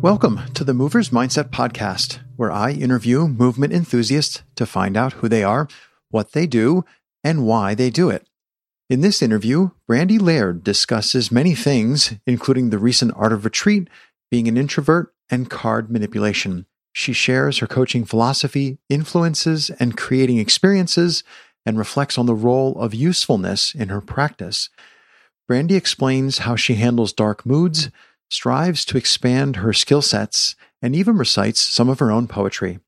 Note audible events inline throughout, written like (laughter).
Welcome to the Movers Mindset Podcast, where I interview movement enthusiasts to find out who they are, what they do, and why they do it. In this interview, Brandee Laird discusses many things, including the recent art of retreat, being an introvert, and card manipulation. She shares her coaching philosophy, influences, and creating experiences, and reflects on the role of usefulness in her practice. Brandee explains how she handles dark moods strives to expand her skill sets, and even recites some of her own poetry.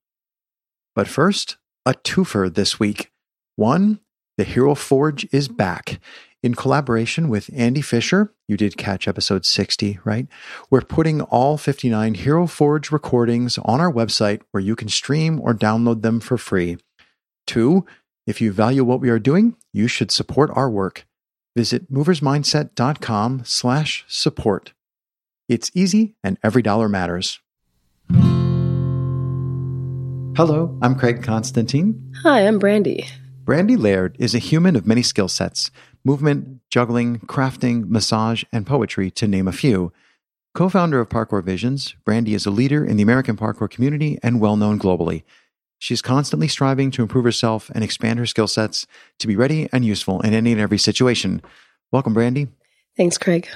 But first, a twofer this week. One, The Hero Forge is back. In collaboration with Andy Fisher, you did catch episode 60, right? We're putting all 59 Hero Forge recordings on our website where you can stream or download them for free. Two, if you value what we are doing, you should support our work. Visit moversmindset.com slash support. It's easy and every dollar matters. Hello, I'm Craig Constantine. Hi, I'm Brandee. Brandee Laird is a human of many skill sets movement, juggling, crafting, massage, and poetry, to name a few. Co founder of Parkour Visions, Brandee is a leader in the American parkour community and well known globally. She's constantly striving to improve herself and expand her skill sets to be ready and useful in any and every situation. Welcome, Brandee. Thanks, Craig.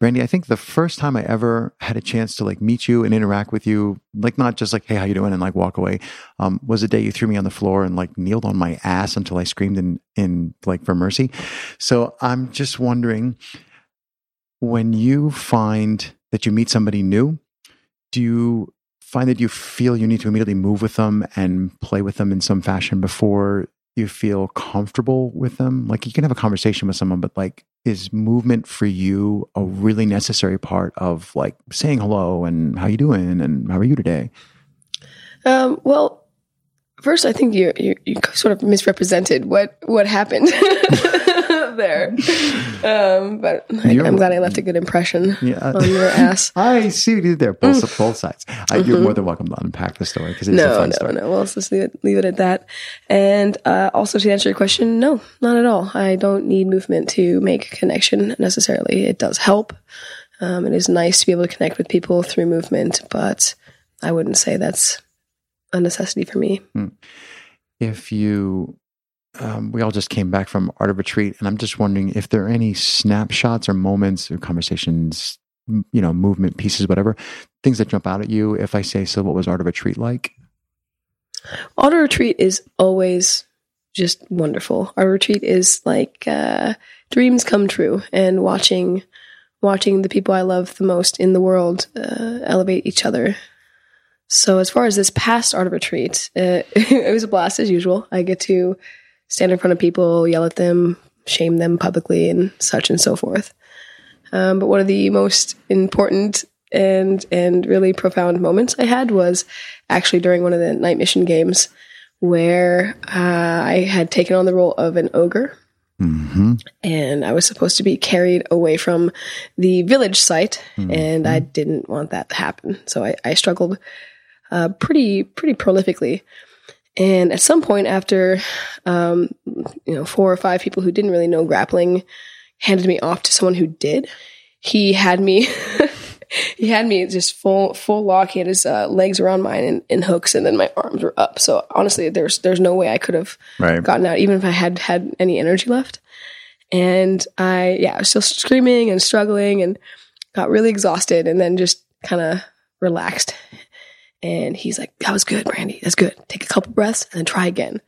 Brandee, I think the first time I ever had a chance to like meet you and interact with you, like not just like, hey, how you doing? And like walk away, um, was the day you threw me on the floor and like kneeled on my ass until I screamed in, in like for mercy. So I'm just wondering when you find that you meet somebody new, do you find that you feel you need to immediately move with them and play with them in some fashion before you feel comfortable with them? Like you can have a conversation with someone, but like is movement for you a really necessary part of like saying hello and how you doing and how are you today? Um, well, first, I think you, you, you sort of misrepresented what what happened (laughs) there. (laughs) Um, but I, am glad I left a good impression yeah. on your (laughs) ass. I see what you did there, both, mm. both sides. I, mm-hmm. You're more than welcome to unpack the story because it's no, a fun no, story. no. Well, let's just leave it, leave it at that. And uh, also to answer your question, no, not at all. I don't need movement to make connection necessarily. It does help. Um, it is nice to be able to connect with people through movement, but I wouldn't say that's a necessity for me. Hmm. If you, um, we all just came back from Art of Retreat, and I'm just wondering if there are any snapshots or moments or conversations, you know, movement pieces, whatever, things that jump out at you. If I say so, what was Art of Retreat like? Art of Retreat is always just wonderful. Art Retreat is like uh, dreams come true, and watching watching the people I love the most in the world uh, elevate each other so as far as this past art of retreat, uh, (laughs) it was a blast as usual. I get to stand in front of people, yell at them, shame them publicly, and such and so forth. Um, but one of the most important and and really profound moments I had was actually during one of the night mission games where uh, I had taken on the role of an ogre. Mm-hmm. And I was supposed to be carried away from the village site, mm-hmm. and I didn't want that to happen. So I, I struggled uh, pretty pretty prolifically. And at some point, after um, you know four or five people who didn't really know grappling handed me off to someone who did, he had me. (laughs) he had me just full full lock. He had his uh, legs around mine in, in, hooks, and then my arms were up. So honestly, there's there's no way I could have right. gotten out, even if I had had any energy left. And I yeah, I was still screaming and struggling, and got really exhausted, and then just kind of relaxed and he's like, that was good, Brandee. That's good. Take a couple breaths and then try again.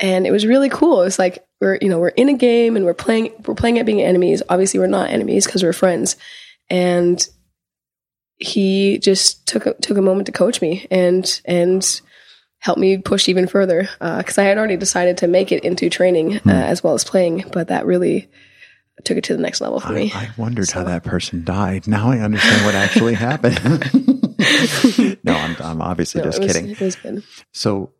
And it was really cool. It's like we're, you know, we're in a game and we're playing, we're playing at being enemies. Obviously we're not enemies because we're friends. And he just took a, took a moment to coach me and, and help me push even further. Uh, cause I had already decided to make it into training uh, hmm. as well as playing, but that really, took it to the next level for I, me. I wondered so. how that person died. Now I understand what actually (laughs) happened. (laughs) no, I'm, I'm obviously no, just was, kidding. It was good. So,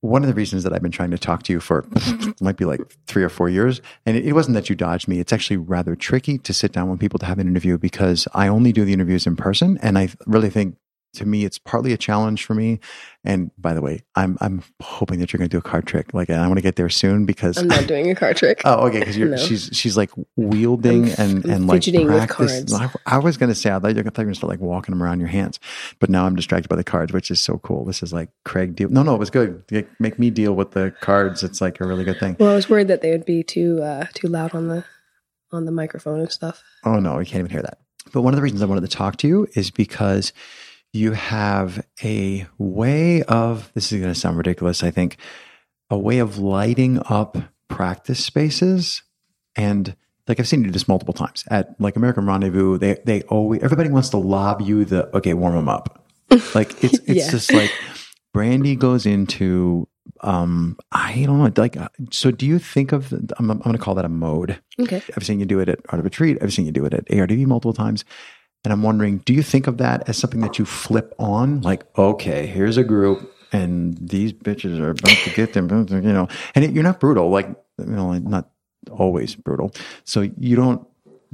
one of the reasons that I've been trying to talk to you for (laughs) might be like three or four years, and it, wasn't that you dodged me. It's actually rather tricky to sit down with people to have an interview because I only do the interviews in person, and I really think to me, it's partly a challenge for me. And by the way, I'm I'm hoping that you're going to do a card trick. Like I want to get there soon because I'm not doing a card trick. (laughs) oh, okay. Because you're No. she's she's like wielding I'm and I'm and like fidgeting with practice. cards. I, I was going to say I thought you were going to start like walking them around your hands, but now I'm distracted by the cards, which is so cool. This is like Craig deal. No, no, it was good. Make me deal with the cards. It's like a really good thing. Well, I was worried that they would be too uh, too loud on the on the microphone and stuff. Oh no, you can't even hear that. But one of the reasons I wanted to talk to you is because you have a way of this is going to sound ridiculous, I think, a way of lighting up practice spaces and like I've seen you do this multiple times at like American Rendezvous. They they always everybody wants to lob you the okay warm them up. (laughs) Like it's it's Yeah. just like Brandee goes into um I don't know like uh, so do you think of I'm, I'm going to call that a mode Okay. I've seen you do it at Art of Retreat. I've seen you do it at ARDV multiple times. And I'm wondering, do you think of that as something that you flip on? Like, okay, here's a group and these bitches are about to get them, (laughs) you know, and it, you're not brutal, like, you know, not always brutal. So you don't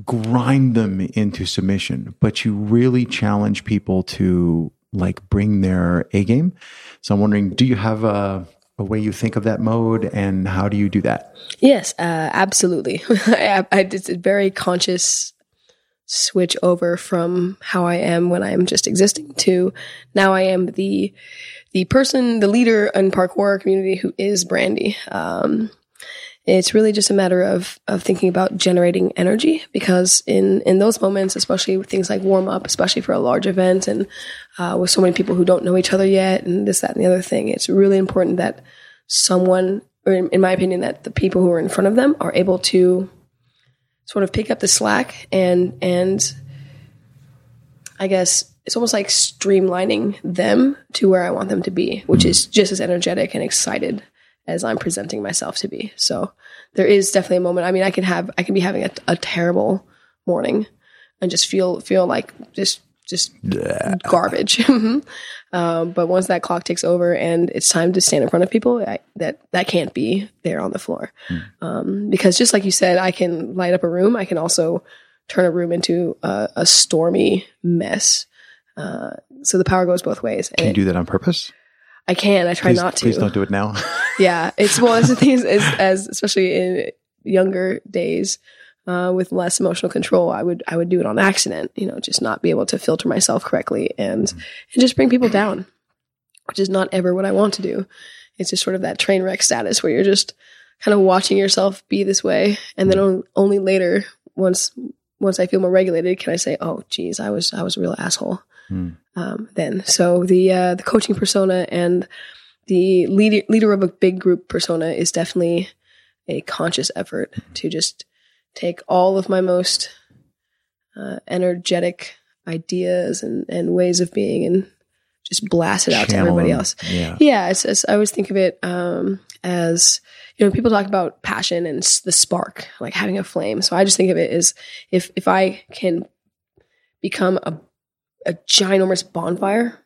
grind them into submission, but you really challenge people to like bring their A game. So I'm wondering, do you have a, a way you think of that mode and how do you do that? Yes, uh, absolutely. (laughs) I, I, it's a very conscious switch over from how I am when I am just existing to now I am the the person, the leader in parkour community who is Brandee. Um, it's really just a matter of of thinking about generating energy because in in those moments, especially with things like warm up, especially for a large event and uh, with so many people who don't know each other yet, and this, that, and the other thing, it's really important that someone, or in, in my opinion, that the people who are in front of them are able to sort of pick up the slack and and I guess it's almost like streamlining them to where I want them to be, which is mm. just as energetic and excited as I'm presenting myself to be. So there is definitely a moment. I mean, I can have I can be having a, a terrible morning and just feel feel like just just garbage. (laughs) Mm-hmm. Um, but once that clock takes over and it's time to stand in front of people, I, that that can't be there on the floor. Um, because just like you said, I can light up a room. I can also turn a room into a, a stormy mess. Uh, so the power goes both ways. Can you do that on purpose? I can. I try please, not to. Please don't do it now. Yeah, it's well, it's the (laughs) thing is, is as especially in younger days uh, with less emotional control, I would I would do it on accident. You know, just not be able to filter myself correctly and and just bring people down, which is not ever what I want to do. It's just sort of that train wreck status where you're just kind of watching yourself be this way, and then on, only later, once once I feel more regulated, can I say, "Oh, geez, I was I was a real asshole." Hmm. Um, then, so the uh, the coaching persona and the leader leader of a big group persona is definitely a conscious effort to just take all of my most uh, energetic ideas and, and ways of being and just blast it out to Channel everybody them. else. Yeah. Yeah, it's, it's, I always think of it um, as you know people talk about passion and the spark, like having a flame. So I just think of it as if if I can become a a ginormous bonfire,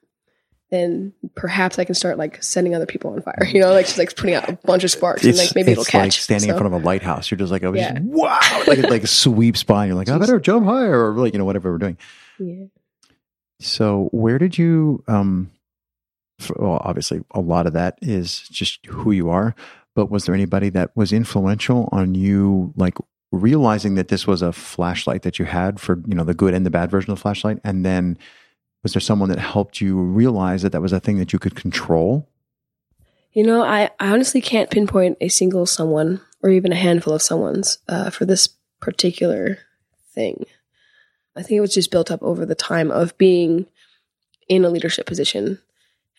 then perhaps I can start like setting other people on fire. You know, like just like putting out a bunch of sparks and like maybe it'll it's catch. like standing in front of a lighthouse. You're just like, was Yeah. just, wow, like it like sweeps by, and you're like, I better jump higher, or like you know whatever we're doing. yeah. So where did you? um f Well, obviously, a lot of that is just who you are. But was there anybody that was influential on you, like realizing that this was a flashlight that you had for you know the good and the bad version of the flashlight, and then was there someone that helped you realize that that was a thing that you could control? You know, I, I honestly can't pinpoint a single someone or even a handful of someone's uh, for this particular thing. I think it was just built up over the time of being in a leadership position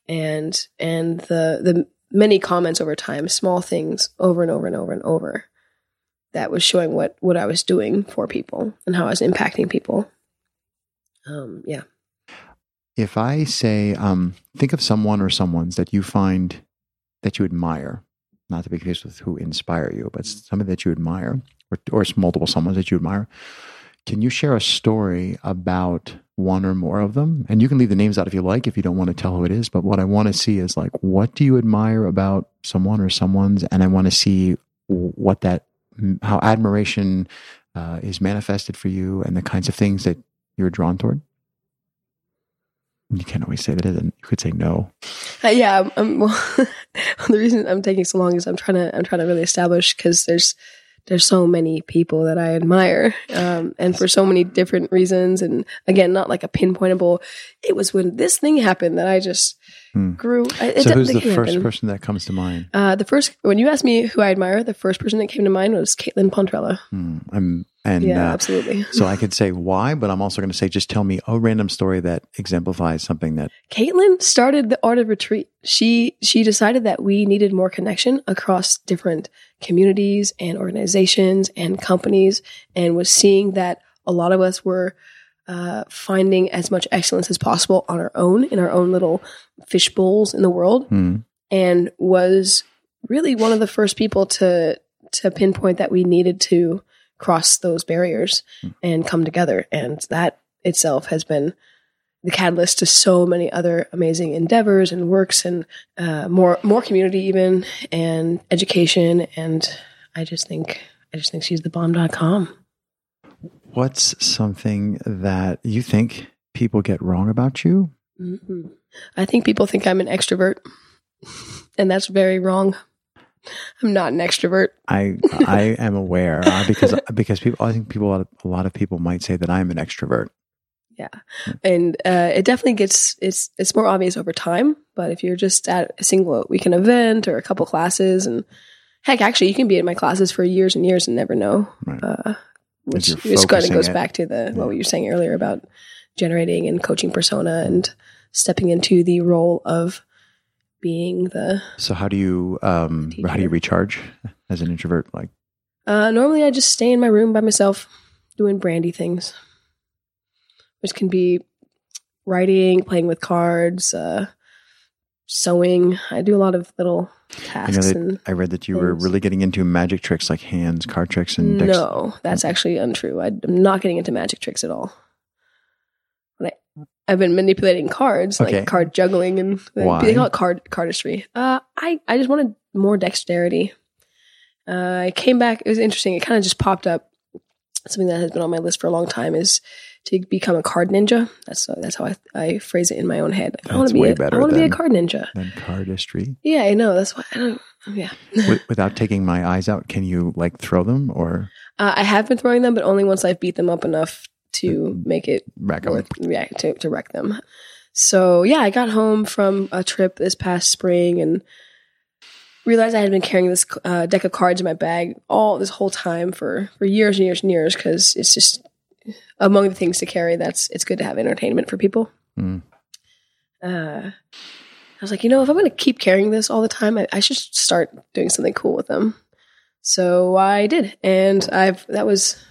and and the the many comments over time, small things over and over and over and over that was showing what what I was doing for people and how I was impacting people. Um, yeah. If I say, um, think of someone or someones that you find that you admire, not to be confused with who inspire you, but somebody that you admire, or, or it's multiple someones that you admire. Can you share a story about one or more of them? And you can leave the names out if you like, if you don't want to tell who it is. But what I want to see is like, what do you admire about someone or someone's? And I want to see what that, how admiration uh, is manifested for you and the kinds of things that you're drawn toward. You can't always say that. You could say no. Uh, yeah, I'm, I'm- (laughs) well, the reason I'm taking so long is I'm trying to I'm trying to really establish because there's there's so many people that I admire, um, and for so many different reasons. And again, not like a pinpointable. It was when this thing happened that I just Hmm. grew. I, it So who's the first person that comes to mind? Uh, the first when you asked me who I admire, the first person that came to mind was Caitlin Pontrella. Hmm. I'm, and yeah, uh, absolutely. so I (laughs) could say why, but I'm also going to say just tell me a random story that exemplifies something that. Caitlin started the Art of Retreat. She she decided that we needed more connection across different communities and organizations and companies, and was seeing that a lot of us were uh, finding as much excellence as possible on our own in our own little fish bowls in the world, Hmm. and was really one of the first people to to pinpoint that we needed to cross those barriers and come together. And that itself has been the catalyst to so many other amazing endeavors and works and uh, more more community even and education. And i just think i just think she's the bomb.com What's something that you think people get wrong about you? hmm i think people think i'm an extrovert and that's very wrong i'm not an extrovert I I (laughs) am aware uh, because because people I think people a lot, of, a lot of people might say that I'm an extrovert. Yeah, and uh, it definitely gets it's it's more obvious over time. But if you're just at a single weekend event or a couple classes, and heck, actually, you can be in my classes for years and years and never know. Right. Uh, which which kind of goes it. back to the Yeah. what you were saying earlier about generating and coaching persona and stepping into the role of being the. So how do you um how do you recharge as an introvert? Like Uh, normally, I just stay in my room by myself doing Brandee things, which can be writing, playing with cards, uh, sewing. I do a lot of little I tasks. that and I read that you were really getting into magic tricks like hands, card tricks, and dex- no, that's actually untrue. I, I'm not getting into magic tricks at all. I've been manipulating cards, Okay. like card juggling, and Why? they call it card cardistry. Uh, I I just wanted more dexterity. Uh, I came back. It was interesting. It kind of just popped up. Something that has been on my list for a long time is to become a card ninja. That's that's how I, I phrase it in my own head. I want That's to be way a, better I want to be a card ninja. then cardistry. Yeah, I know. That's why I don't. Yeah. (laughs) Without taking my eyes out, can you like throw them or Uh, I have been throwing them, but only once I've beat them up enough to Mm-hmm. make it rack them? worth yeah to, to wreck them. So yeah, I got home from a trip this past spring and realized I had been carrying this uh, deck of cards in my bag all this whole time for for years and years and years because it's just among the things to carry. That's it's good to have entertainment for people. Mm. Uh, I was like, you know, if I'm going to keep carrying this all the time, I, I should start doing something cool with them. So I did, and I've that was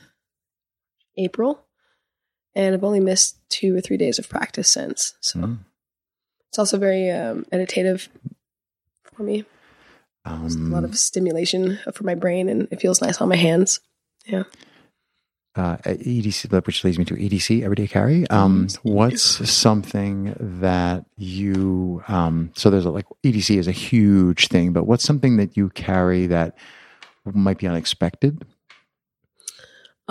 April, and I've only missed two or three days of practice since. So Mm. it's also very um, meditative for me. Just a lot Um, of stimulation for my brain, and it feels nice on my hands. Yeah. Uh, EDC, which leads me to EDC, everyday carry. Um, what's something that you, um, so there's a, like EDC is a huge thing, but what's something that you carry that might be unexpected?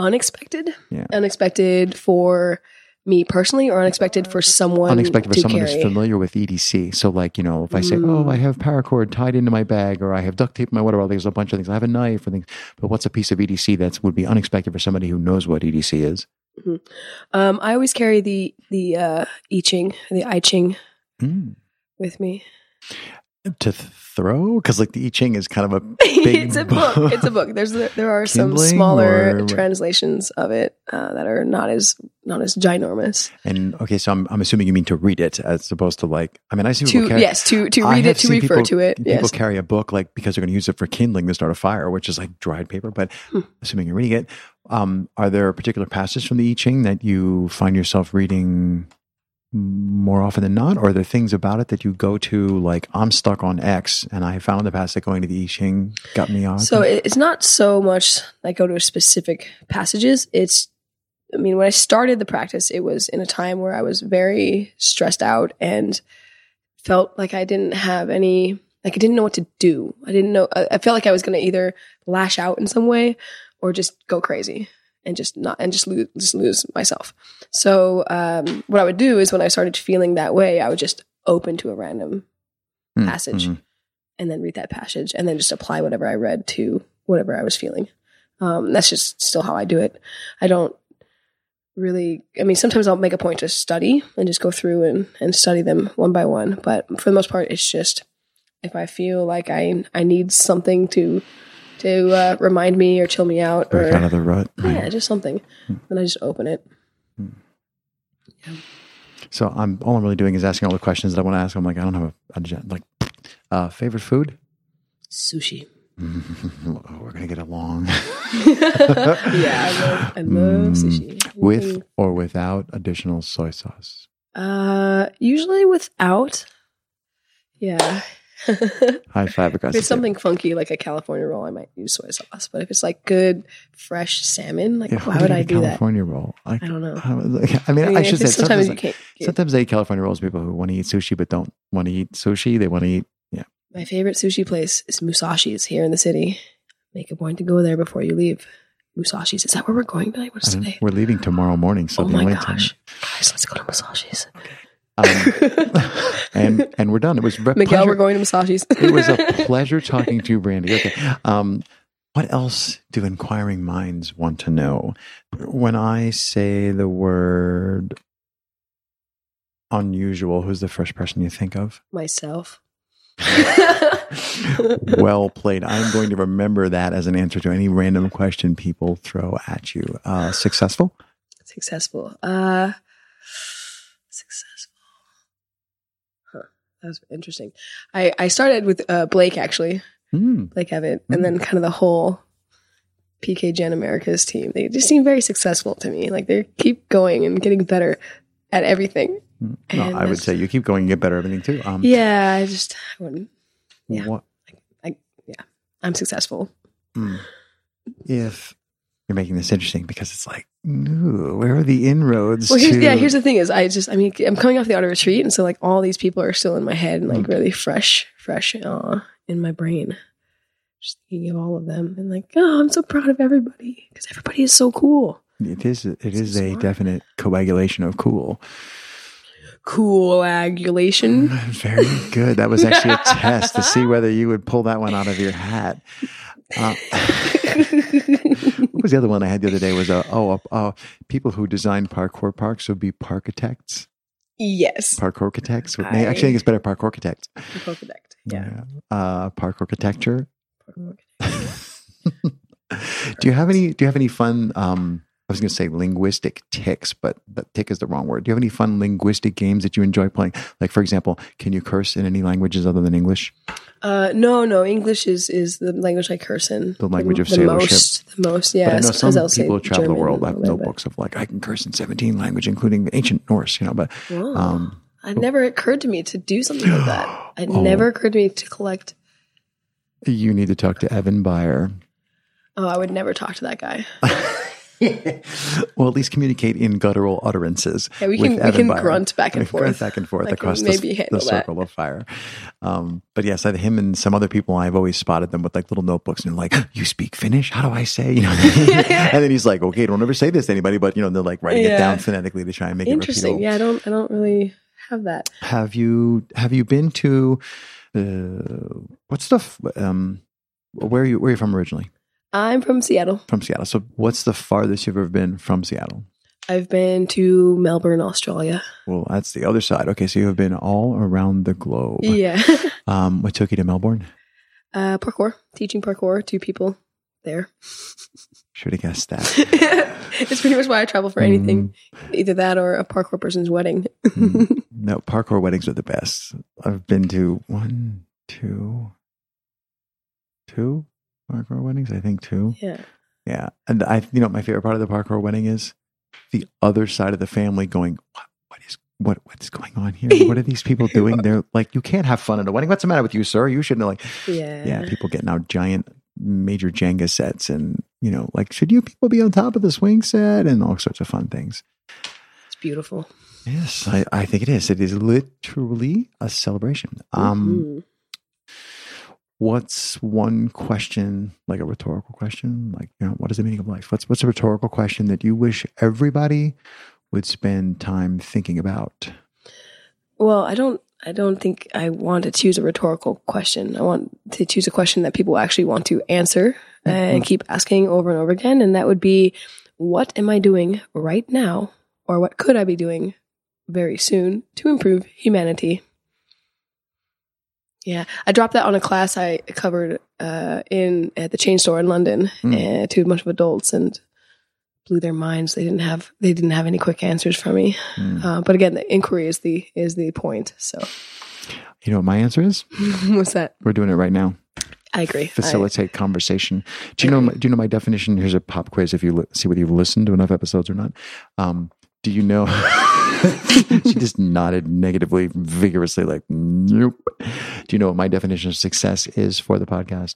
Unexpected, Yeah. unexpected for me personally, or unexpected for someone. unexpected for someone carry. who's familiar with EDC. So, like, you know, if I say, Mm. oh, I have paracord tied into my bag or I have duct tape in my water bottle there's a bunch of things. I have a knife or things. But what's a piece of EDC that would be unexpected for somebody who knows what EDC is? Um, I always carry the the uh, I Ching, the I Ching Mm. with me. To throw? Because, like, the I Ching is kind of a (laughs) big it's a book. It's a book. There's there are some Kindling smaller or- translations of it uh, that are not as not as ginormous. And okay, so I'm, I'm assuming you mean to read it as opposed to like, I mean, I see people To carry, yes, to to read it, to refer people- to it. People Yes. carry a book like because they're going to use it for kindling to start a fire, which is like dried paper. But Hmm. assuming you're reading it, um, are there particular passages from the I Ching that you find yourself reading more often than not? Or are there things about it that you go to like, I'm stuck on X and I found in the past that going to the I Ching got me on? So it's not so much like go to specific passages. It's, I mean, when I started the practice, it was in a time where I was very stressed out and felt like I didn't have any, like I didn't know what to do. I didn't know, I, I felt like I was going to either lash out in some way or just go crazy. And just not and just lose just lose myself. So um, what I would do is when I started feeling that way, I would just open to a random Mm, passage mhm. and then read that passage and then just apply whatever I read to whatever I was feeling. Um, that's just still how I do it. I don't really, I mean, sometimes I'll make a point to study and just go through and, and study them one by one. But for the most part, it's just if I feel like I, I need something to, to uh, remind me or chill me out Break out or of the rut. yeah, just something, then I just open it. Yeah. So I'm all I'm really doing is asking all the questions that I want to ask. I'm like, I don't have a, a like uh, favorite food. Sushi. (laughs) (laughs) Oh, we're gonna get along yeah, I love, I love Mm, sushi. with Anything- or without additional soy sauce. Uh, usually without. Yeah. If (laughs) High five, guys. it's something funky like a California roll, I might use soy sauce. But if it's like good fresh salmon, like why would I do that? California roll. I, I don't know. I, like, I mean, I I, should say sometimes sometimes, you can't. get- sometimes they eat California rolls. People who want to eat sushi but don't want to eat sushi. They want to eat. Yeah. My favorite sushi place is Musashi's here in the city. Make a point to go there before you leave. Musashi's. Is that where we're going tonight? What's today? we're leaving tomorrow morning, so oh my gosh, guys, let's go to Musashi's. time. Um, (laughs) and and we're done. It was Miguel, pleasure. we're going to Musashi's. it was a (laughs) pleasure talking to you, Brandee. Okay. Um, what else do inquiring minds want to know? When I say the word unusual, who's the first person you think of? myself. (laughs) well played. I'm going to remember that as an answer to any random question people throw at you. Uh, successful? successful. Uh, successful. Huh. That was interesting. I, I started with uh, Blake actually, Hmm. Blake Evitt, and then kind of the whole PK Gen America's team. They just seem very successful to me. Like they keep going and getting better at everything. No, And I would say you keep going and get better at everything too. Um, Yeah, I just I wouldn't. yeah. What I'm successful. Hmm. if you're making this interesting because it's like, ooh, where are the inroads? Well, here's, to, yeah. Here's the thing: is I just I mean I'm coming off the Art of Retreat, and so like all these people are still in my head and like Mm. really fresh, fresh uh, in my brain. Just thinking of all of them and like, oh, I'm so proud of everybody because everybody is so cool. it is. It is So a smart. definite coagulation of cool. Coagulation. (laughs) Very good. That was actually a (laughs) test to see whether you would pull that one out of your hat. Uh, (laughs) what was the other one I had the other day? Was uh, oh, uh, uh, people who design parkour parks would be parkitects, yes. park architects. I- actually, I think it's better park architects. Parkitect. Yeah. Uh, park architecture. (laughs) do you have any? Do you have any fun? Um, was going to say linguistic ticks, but tick is the wrong word. Do you have any fun linguistic games that you enjoy playing? Like, for example, can you curse in any languages other than English? Uh, no, no. English is is the language I curse in. The language of the sailorship. most. The most. Yeah. but I know some I'll people who travel the world have bit. notebooks of like I can curse in seventeen language, including ancient Norse. You know, but Whoa. um, it never occurred to me to do something like that. (gasps) It Oh. never occurred to me to collect. you need to talk to Evan Byer. Oh, I would never talk to that guy. (laughs) well, at least communicate in guttural utterances. Yeah, we with can we can grunt back and (laughs) We can grunt back and forth I across the, the that. circle of fire. Um, but yes, I, him and some other people, I've always spotted them with like little notebooks and like, "You speak Finnish? How do I say?" You know, (laughs) and then he's like, "Okay, don't ever say this to anybody," but you know, they're like writing it down phonetically to try and make Interesting. it repeatable. Yeah, I don't I don't really have that. Have you have you been to uh, what's the um where are you where are you from originally? I'm from Seattle. From Seattle. So what's the farthest you've ever been from Seattle? I've been to Melbourne, Australia. Well, that's the other side. Okay, so you have been all around the globe. Yeah. (laughs) Um, what took you to Melbourne? uh, parkour, teaching parkour to people there. Should have guessed that. (laughs) it's pretty much why I travel for anything, either that or a parkour person's wedding. Mm. (laughs) No, parkour weddings are the best. I've been to one, two, two parkour weddings. I think too. yeah. Yeah, and I, you know, my favorite part of the parkour wedding is the other side of the family going, "What? What is? What? What's going on here? What are these people (laughs) doing? They're like, you can't have fun at a wedding. What's the matter with you, sir? You shouldn't like." Yeah. Yeah, people getting out giant, major Jenga sets, and you know, like, should you people be on top of the swing set and all sorts of fun things. It's beautiful. Yes, I, I think it is. It is literally a celebration. Um, Mhm. What's one question, like a rhetorical question, like you know, what is the meaning of life? What's what's a rhetorical question that you wish everybody would spend time thinking about? Well, I don't. I don't think I want to choose a rhetorical question. I want to choose a question that people actually want to answer mm-hmm. and keep asking over and over again. And that would be, what am I doing right now, or what could I be doing very soon to improve humanity? Yeah, I dropped that on a class I covered uh, in at the Chainstore in London Mm. uh, to a bunch of adults and blew their minds. They didn't have they didn't have any quick answers for me. Mm. Uh, but again, the inquiry is the is the point. So You know what my answer is? (laughs) what's that? We're doing it right now. I agree. I- Facilitate conversation. Do you know? my- Do you know my definition? Here's a pop quiz. If you li- see whether you've listened to enough episodes or not. Um, do you know? (laughs) (laughs) she just nodded negatively, vigorously, like nope. Do you know what my definition of success is for the podcast,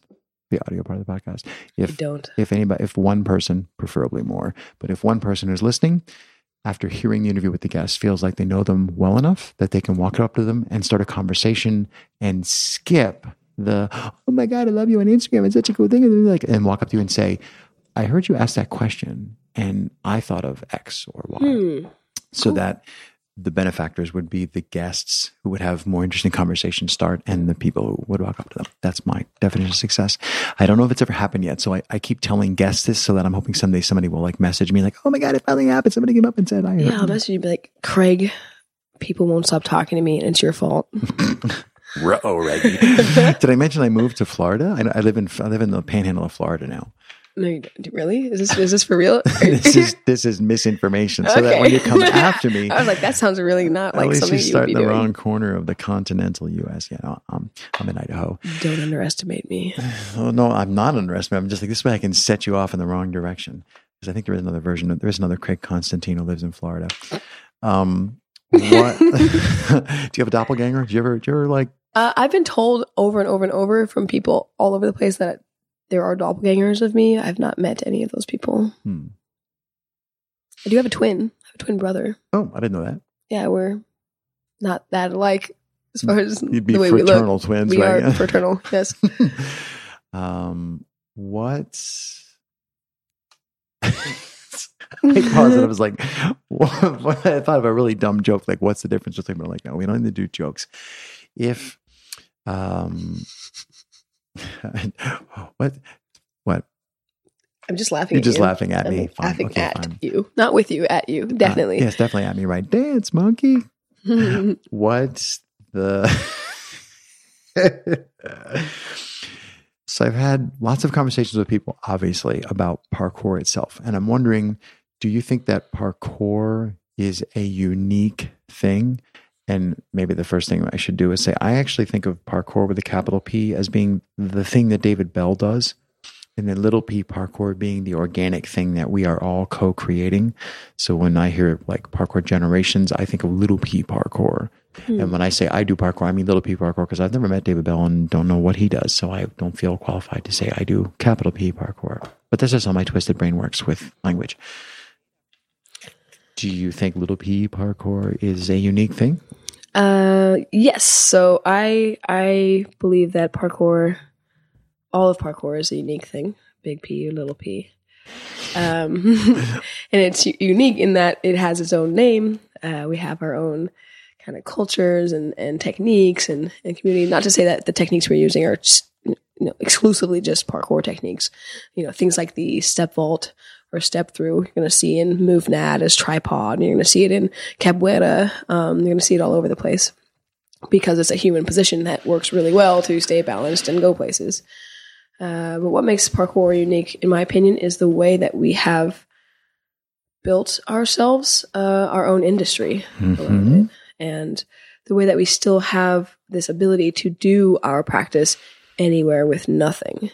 the audio part of the podcast? I If don't. if anybody, if one person, preferably more, but if one person who's listening, after hearing the interview with the guest, feels like they know them well enough that they can walk up to them and start a conversation and skip the, oh my God, I love you on Instagram. It's such a cool thing. And, like, and walk up to you and say, I heard you ask that question and I thought of X or Y. Hmm. So Cool. that the benefactors would be the guests who would have more interesting conversations start and the people who would walk up to them. That's my definition of success. I don't know if it's ever happened yet. So I, I keep telling guests this so that I'm hoping someday somebody will like message me like, oh my God, it finally happened. Somebody came up and said, I heard Yeah, I'll message you be like, Craig, people won't stop talking to me, and it's your fault. (laughs) Ruh-oh, Reggie. (laughs) (laughs) Did I mention I moved to Florida? I, I live in I live in the panhandle of Florida now. No, you don't. really? Is this is this for real? (laughs) this is (laughs) this is misinformation. So that when you come (laughs) after me, I was like, that sounds really not like something you you start in the doing. wrong corner of the continental U.S. Know, I'm I'm in Idaho. Don't underestimate me. (sighs) Oh no, I'm not underestimating. I'm just like this way I can set you off in the wrong direction because I think there is another version. Of, there is another Craig Constantine who lives in Florida. Um, what? do you have a doppelganger? Do you ever? Do you ever like? Uh, I've been told over and over and over from people all over the place that there are doppelgangers of me. I've not met any of those people. Hmm. I do have a twin. I have a twin brother. Oh, I didn't know that. Yeah, we're not that alike as far as You'd be the way we look. fraternal twins, We right? are fraternal. (laughs) Yes. um, what's (laughs) (laughs) I paused and I was like, what, what- I thought of a really dumb joke. Like, what's the difference between? But like, no, we don't need to do jokes. If, um, (laughs) what, what? I'm just laughing. You're just you. laughing at I'm me. Fine. laughing Okay, at fine. you, not with you. At you, Uh, definitely. yes, definitely at me. Right? Dance, monkey. (laughs) (laughs) What's the? so I've had lots of conversations with people, obviously, about parkour itself, and I'm wondering, do you think that parkour is a unique thing? And maybe the first thing I should do is say, I actually think of parkour with a capital P as being the thing that David Belle does, and then little p parkour being the organic thing that we are all co creating. So when I hear like parkour generations, I think of little p parkour. Hmm. And when I say I do parkour, I mean little p parkour because I've never met David Belle and don't know what he does. So I don't feel qualified to say I do capital P parkour. But this is how my twisted brain works with language. Do you think little p parkour is a unique thing? Uh, yes. So I I believe that parkour, all of parkour, is a unique thing. Big P little P, um, (laughs) and it's unique in that it has its own name. Uh, we have our own kind of cultures and and techniques and, and community. Not to say that the techniques we're using are you know exclusively just parkour techniques. You know things like the step vault or step through. You're going to see in MovNat as tripod. And you're going to see it in capoeira. Um, you're going to see it all over the place because it's a human position that works really well to stay balanced and go places. Uh, but what makes parkour unique, in my opinion, is the way that we have built ourselves, uh, our own industry Mhm. and the way that we still have this ability to do our practice anywhere with nothing.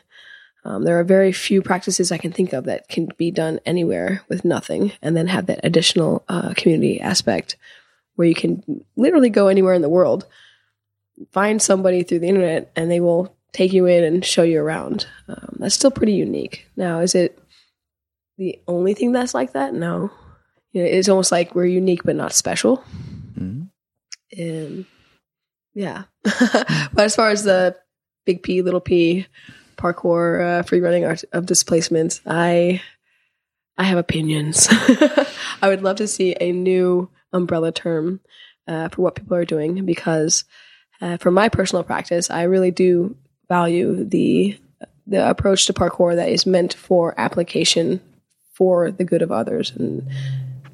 Um, there are very few practices I can think of that can be done anywhere with nothing, and then have that additional uh, community aspect where you can literally go anywhere in the world, find somebody through the internet, and they will take you in and show you around. Um, that's still pretty unique. Now, is it the only thing that's like that? No. You know, it's almost like we're unique but not special. Mhm. And yeah. (laughs) but as far as the big P, little P, parkour, uh, free running art of displacement. I I have opinions. (laughs) I would love to see a new umbrella term uh, for what people are doing because, uh, for my personal practice, I really do value the the approach to parkour that is meant for application for the good of others and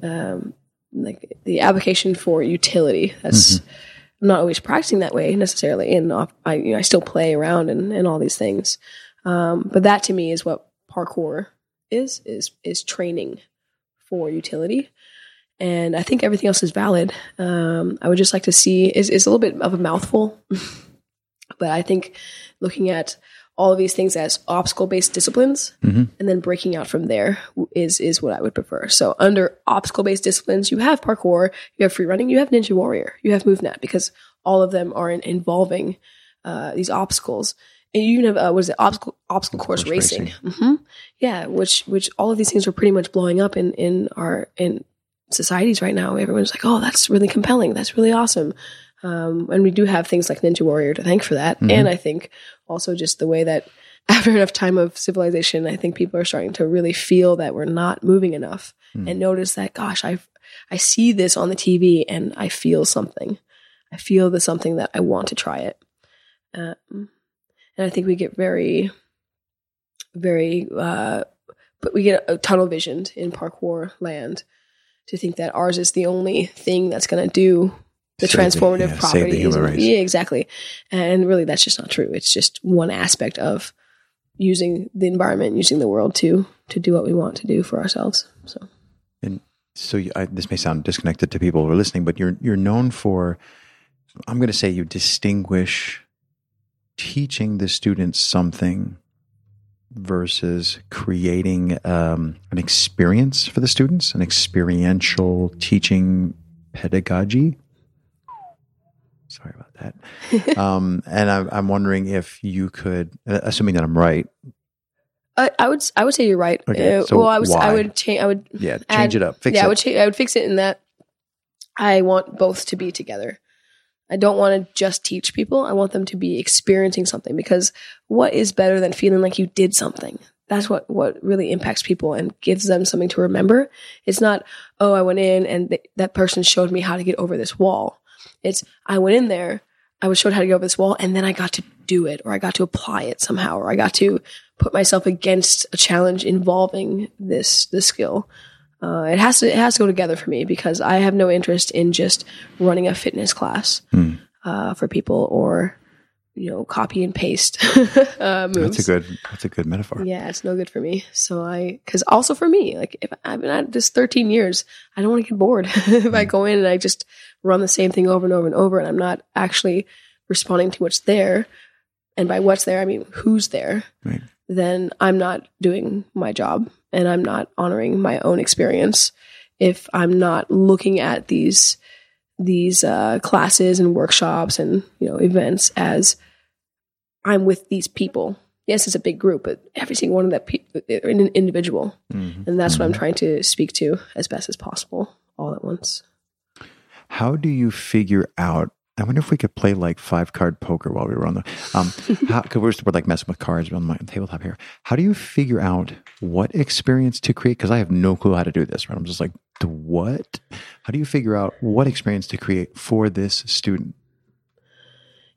um, like the application for utility. That's Mm-hmm. I'm not always practicing that way necessarily, and I you know, I still play around and, and all these things. Um, but that to me is what parkour is is is training for utility. And I think everything else is valid. Um, I would just like to see is is a little bit of a mouthful, (laughs) but I think looking at all of these things as obstacle based disciplines Mhm. and then breaking out from there is is what I would prefer. So under obstacle based disciplines, you have parkour, you have free running, you have ninja warrior, you have MovNat because all of them are in, involving uh, these obstacles. And you even have uh, what is it obstacle obstacle course, course racing? hmm Yeah, which which all of these things are pretty much blowing up in in our in societies right now. Everyone's like, oh, that's really compelling. That's really awesome. Um, and we do have things like Ninja Warrior to thank for that. Mhm. And I think also just the way that (laughs) after enough time of civilization, I think people are starting to really feel that we're not moving enough Mm. and notice that, gosh, I I see this on the TV and I feel something. I feel the something that I want to try it. Um, and I think we get very, very, uh, but we get a tunnel visioned in parkour land to think that ours is the only thing that's going to do the Save the- transformative yeah, the human and- race. yeah, exactly. And really, that's just not true. It's just one aspect of using the environment, using the world to to do what we want to do for ourselves. So and so you, I, this may sound disconnected to people who are listening, but you're you're known for. I'm going to say you distinguish teaching the students something versus creating um, an experience for the students, an experiential teaching pedagogy. Sorry about that. (laughs) um, and I'm, I'm wondering if you could, uh, assuming that I'm right, I, I would I would say you're right. Okay, Uh, well, I was I would change. I would yeah, change Add- it up, fix yeah, it. I would cha- I would fix it in that I want both to be together. I don't want to just teach people. I want them to be experiencing something because what is better than feeling like you did something? That's what what really impacts people and gives them something to remember. It's not oh I went in and th- that person showed me how to get over this wall. It's I went in there, I was showed how to get over this wall, and then I got to do it, or I got to apply it somehow, or I got to put myself against a challenge involving this this skill. Uh, it has to it has to go together for me because I have no interest in just running a fitness class Hmm. uh, for people or you know copy and paste (laughs) uh, moves. That's a good. That's a good metaphor. Yeah, it's no good for me. So I, because also for me, like if I've been at this 13 years, I don't want to get bored. (laughs) if I go in and I just run the same thing over and over and over, and I'm not actually responding to what's there, and by what's there, I mean who's there, Right. then I'm not doing my job and I'm not honoring my own experience if I'm not looking at these these uh, classes and workshops and you know events as I'm with these people. Yes, it's a big group, but every single one of that pe- an individual, Mhm. and that's what I'm Mhm. trying to speak to as best as possible, all at once. How do you figure out? I wonder if we could play like five card poker while we were on the. Um, (laughs) how, cause we're, we're like messing with cards on my tabletop here. How do you figure out what experience to create? Because I have no clue how to do this. Right? I'm just like, what? How do you figure out what experience to create for this student?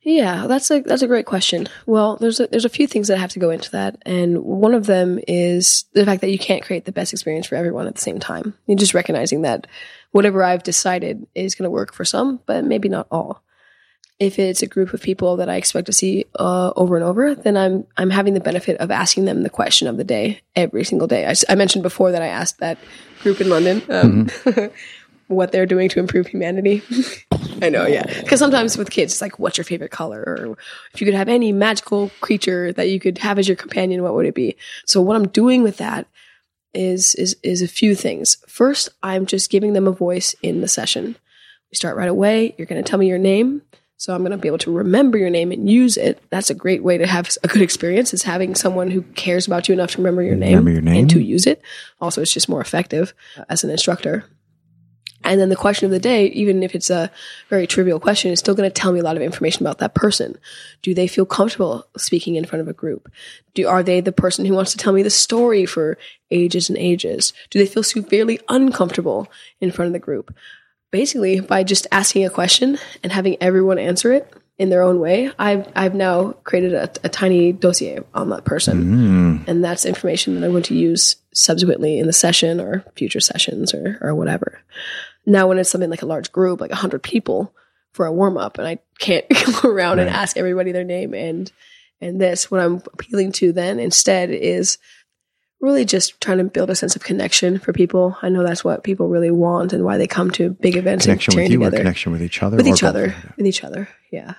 Yeah, that's a that's a great question. Well, there's a, there's a few things that have to go into that, and one of them is the fact that you can't create the best experience for everyone at the same time. You're just recognizing that whatever I've decided is going to work for some, but maybe not all. If it's a group of people that I expect to see uh, over and over, then I'm I'm having the benefit of asking them the question of the day every single day. I mentioned before that I asked that group in London um, (laughs) what they're doing to improve humanity. (laughs) I know, yeah. Because sometimes with kids, it's like, what's your favorite color? Or if you could have any magical creature that you could have as your companion, what would it be? So what I'm doing with that is is is a few things. First, I'm just giving them a voice in the session. We start right away. You're going to tell me your name. So I'm going to be able to remember your name and use it. That's a great way to have a good experience is having someone who cares about you enough to remember your name, Remember your name. and to use it. Also, it's just more effective as an instructor. And then the question of the day, even if it's a very trivial question, is still going to tell me a lot of information about that person. Do they feel comfortable speaking in front of a group? Do, are they the person who wants to tell me the story for ages and ages? Do they feel severely uncomfortable in front of the group? Basically, by just asking a question and having everyone answer it in their own way, I've, I've now created a, a tiny dossier on that person. Mm. And that's information that I'm going to use subsequently in the session or future sessions or, or whatever. Now, when it's something like a large group, like 100 people for a warm up, and I can't (laughs) go around and ask everybody their name and and this, what I'm appealing to then instead is really just trying to build a sense of connection for people. I know that's what people really want and why they come to big events and Connection with you together or connection with each other? with each both? other with each other yeah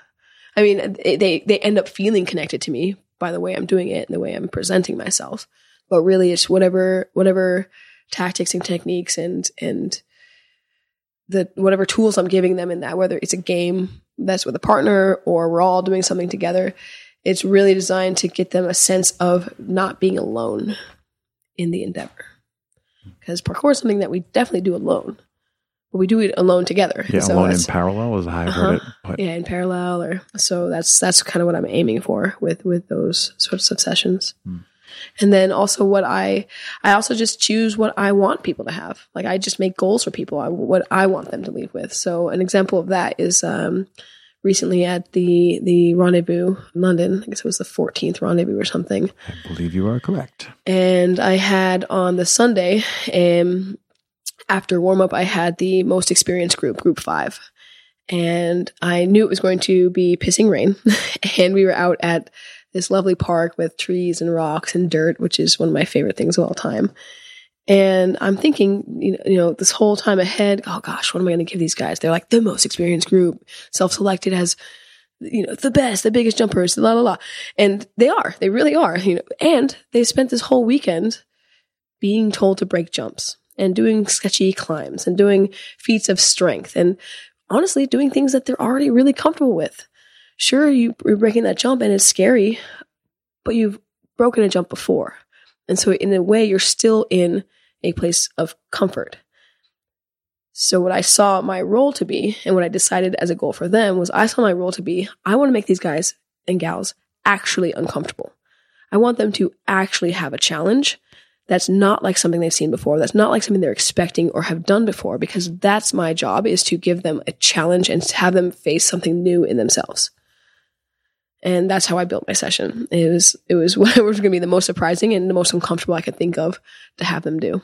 i mean they they they end up feeling connected to me by the way i'm doing it and the way i'm presenting myself but really it's whatever whatever tactics and techniques and and the whatever tools i'm giving them in that whether it's a game that's with a partner or we're all doing something together it's really designed to get them a sense of not being alone in the endeavor because parkour is something that we definitely do alone but we do it alone together Yeah, So alone in parallel is how I heard it. But yeah in parallel or so that's that's kind of what i'm aiming for with with those sorts of sessions Hmm. And then also what i i also just choose what i want people to have like i just make goals for people I, what i want them to leave with so an example of that is um recently at the the rendezvous in london i guess it was the 14th rendezvous or something I believe you are correct. and I had on the Sunday, um, after warm up, I had the most experienced group, group five. And I knew it was going to be pissing rain. (laughs) and we were out at this lovely park with trees and rocks and dirt, which is one of my favorite things of all time. And I'm thinking, you know, you know, this whole time ahead, oh gosh, what am I going to give these guys? They're like the most experienced group, self-selected as, you know, the best, the biggest jumpers, la la la. And they are, they really are, you know, and they spent this whole weekend being told to break jumps and doing sketchy climbs and doing feats of strength and honestly doing things that they're already really comfortable with. Sure, you, you're breaking that jump and it's scary, but you've broken a jump before. And so, in a way, you're still in a place of comfort. So, what I saw my role to be, and what I decided as a goal for them was I saw my role to be I want to make these guys and gals actually uncomfortable. I want them to actually have a challenge that's not like something they've seen before. That's not like something they're expecting or have done before, because that's my job is to give them a challenge and to have them face something new in themselves. And that's how I built my session. It was it was (laughs) what was going to be the most surprising and the most uncomfortable I could think of to have them do,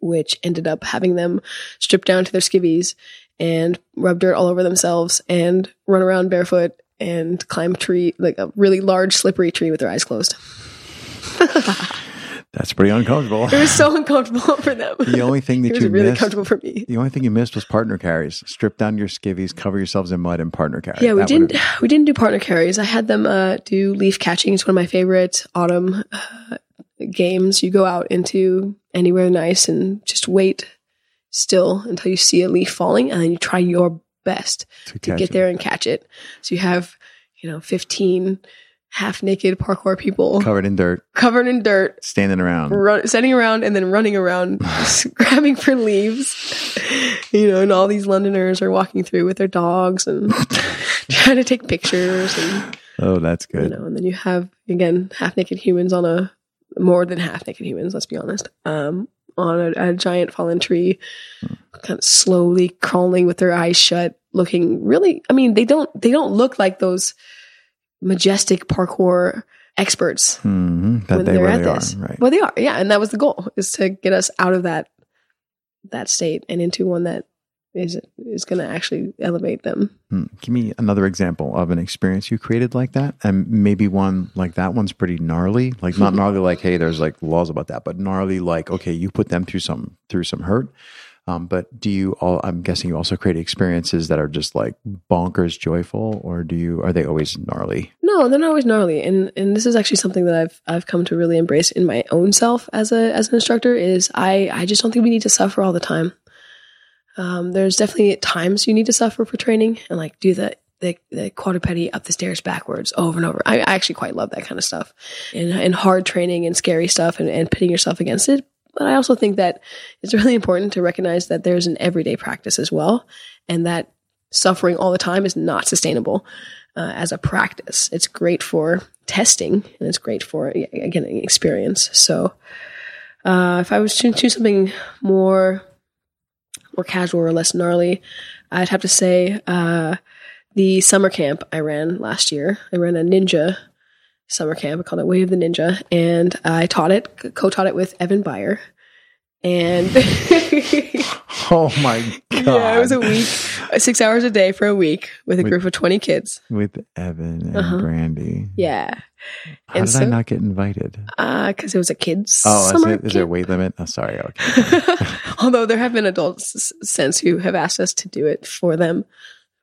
which ended up having them strip down to their skivvies and rub dirt all over themselves and run around barefoot and climb tree like a really large slippery tree with their eyes closed. (laughs) That's pretty uncomfortable. It was so (laughs) uncomfortable (laughs) for them. the only thing it that was you really missed, comfortable for me. the only thing you missed was partner carries. Strip down your skivvies, cover yourselves in mud, and partner carry. Yeah, we That didn't would've- (sighs) we didn't do partner carries. I had them uh, do leaf catching. It's one of my favorite autumn uh, games. You go out into anywhere nice and just wait still until you see a leaf falling, and then you try your best to to get it. there and catch it. So you have you know fifteen half naked parkour people covered in dirt, covered in dirt standing around. run, standing around and then running around, (laughs) grabbing for leaves. You know, and all these Londoners are walking through with their dogs and (laughs) (laughs) trying to take pictures, and Oh, that's good. you know, and then you have again half naked humans on a more than half naked humans. Let's be honest. Um, on a, a giant fallen tree, kind of slowly crawling with their eyes shut, looking really. I mean, they don't they don't look like those majestic parkour experts hmm That when they they're at this. are, right? Well, they are, yeah, and that was the goal is to get us out of that that state and into one that is is going to actually elevate them. Hmm. Give me another example of an experience you created like that, and maybe one like that one's pretty gnarly. Like not (laughs) gnarly, like hey, there's like laws about that, but gnarly, like okay, you put them through some through some hurt. Um, but do you all? I'm guessing you also create experiences that are just like bonkers joyful, or do you? Are they always gnarly? No, they're not always gnarly, and and this is actually something that I've I've come to really embrace in my own self as a as an instructor. Is I I just don't think we need to suffer all the time. Um, there's definitely times you need to suffer for training and like do the the, the quadrupedie up the stairs backwards over and over. I, I actually quite love that kind of stuff and, and hard training and scary stuff and, and pitting yourself against it. But I also think that it's really important to recognize that there's an everyday practice as well, and that suffering all the time is not sustainable uh, as a practice. It's great for testing, and it's great for again experience. So, uh, if I was to choose something more more casual or less gnarly, I'd have to say uh, the summer camp I ran last year. I ran a ninja summer camp. I called it Way of the Ninja, and I taught it, co-taught it with Evan Byer. And (laughs) oh my god! (laughs) Yeah, it was a week, six hours a day for a week with a with, group of twenty kids. With Evan and uh-huh. Brandee. Yeah. How and did so, I not get invited? Uh, because it was a kids. Oh, is, it, is there a weight limit? Oh, sorry. Okay. (laughs) Although there have been adults since who have asked us to do it for them.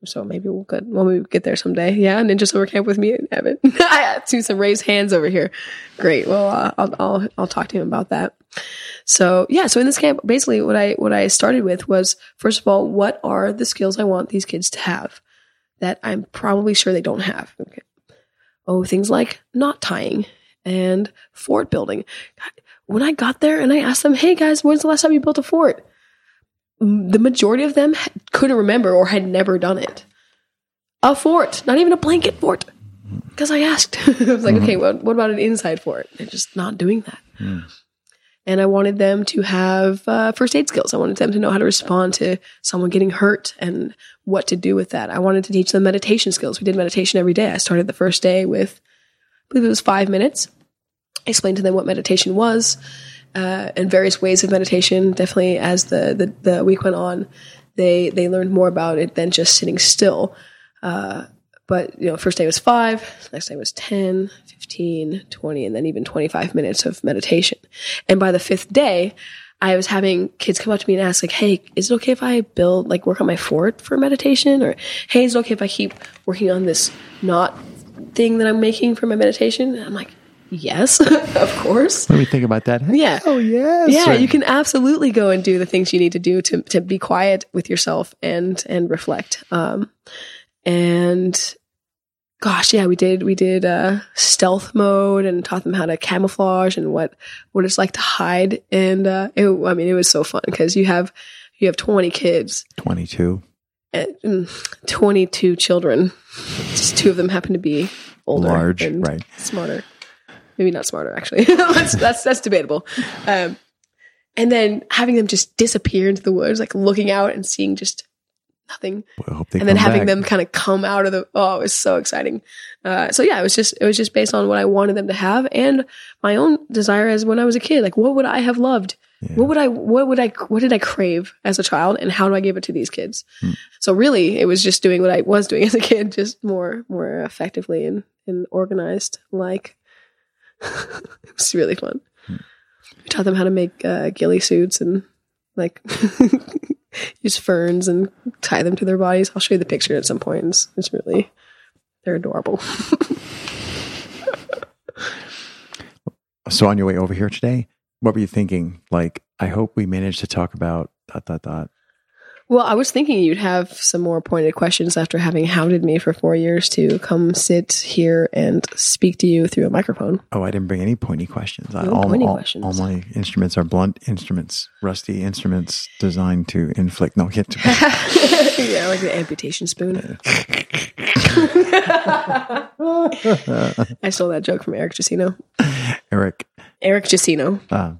So maybe we'll get when we get there someday. Yeah, Ninja Summer Camp with me and Evan. I see some raised hands over here. Great. Well, uh, I'll I'll I'll talk to him about that. So yeah, so in this camp, basically what I what I started with was first of all, what are the skills I want these kids to have that I'm probably sure they don't have. Okay. Oh, things like knot tying and fort building. When I got there and I asked them, "Hey guys, when's the last time you built a fort?" The majority of them couldn't remember or had never done it. A fort, not even a blanket fort. Because I asked. (laughs) I was like, mm-hmm. okay, well, what about an inside fort? They're just not doing that. Mm. And I wanted them to have uh, first aid skills. I wanted them to know how to respond to someone getting hurt and what to do with that. I wanted to teach them meditation skills. We did meditation every day. I started the first day with, I believe it was five minutes. I explained to them what meditation was uh, and various ways of meditation. Definitely, as the, the, the week went on, they they learned more about it than just sitting still. Uh, but you know, first day was five, next day was 10, 15, 20, and then even 25 minutes of meditation. And by the fifth day, I was having kids come up to me and ask, like, hey, is it okay if I build, like, work on my fort for meditation? Or, hey, is it okay if I keep working on this knot thing that I'm making for my meditation? And I'm like, Yes, (laughs) of course. Let me think about that. Yeah. Oh, yes. Yeah, you can absolutely go and do the things you need to do to, to be quiet with yourself and, and reflect. Um, and gosh, yeah, we did, we did, uh, stealth mode and taught them how to camouflage and what, what it's like to hide. And, uh, it, I mean, it was so fun because you have, you have 20 kids. 22. And, mm, 22 children. Just two of them happen to be older. Large, right. Smarter maybe not smarter actually. (laughs) that's, that's, that's debatable. Um, and then having them just disappear into the woods, like looking out and seeing just nothing, well, and then having back. them kind of come out of the oh, it was so exciting. Uh, so yeah, it was just it was just based on what I wanted them to have and my own desire as when I was a kid. Like, what would I have loved? Yeah. What would I what would I what did I crave as a child, and how do I give it to these kids? Hmm. So really, it was just doing what I was doing (laughs) as a kid, just more more effectively and and organized, like (laughs) it was really fun. We taught them how to make uh, ghillie suits and like (laughs) use ferns and tie them to their bodies. I'll show you the picture at some point. It's, it's really, they're adorable. so on your way over here today, what were you thinking? Like, I hope we managed to talk about dot dot dot. Well, I was thinking you'd have some more pointed questions after having hounded me for four years to come sit here and speak to you through a microphone. Oh, I didn't bring any pointy questions. No all, pointy all, questions. All my instruments are blunt instruments, rusty instruments designed to inflict. No, get to (laughs) (laughs) yeah, like the amputation spoon. (laughs) I stole that joke from Eric Jacino. Eric. Eric Jacino. Uh,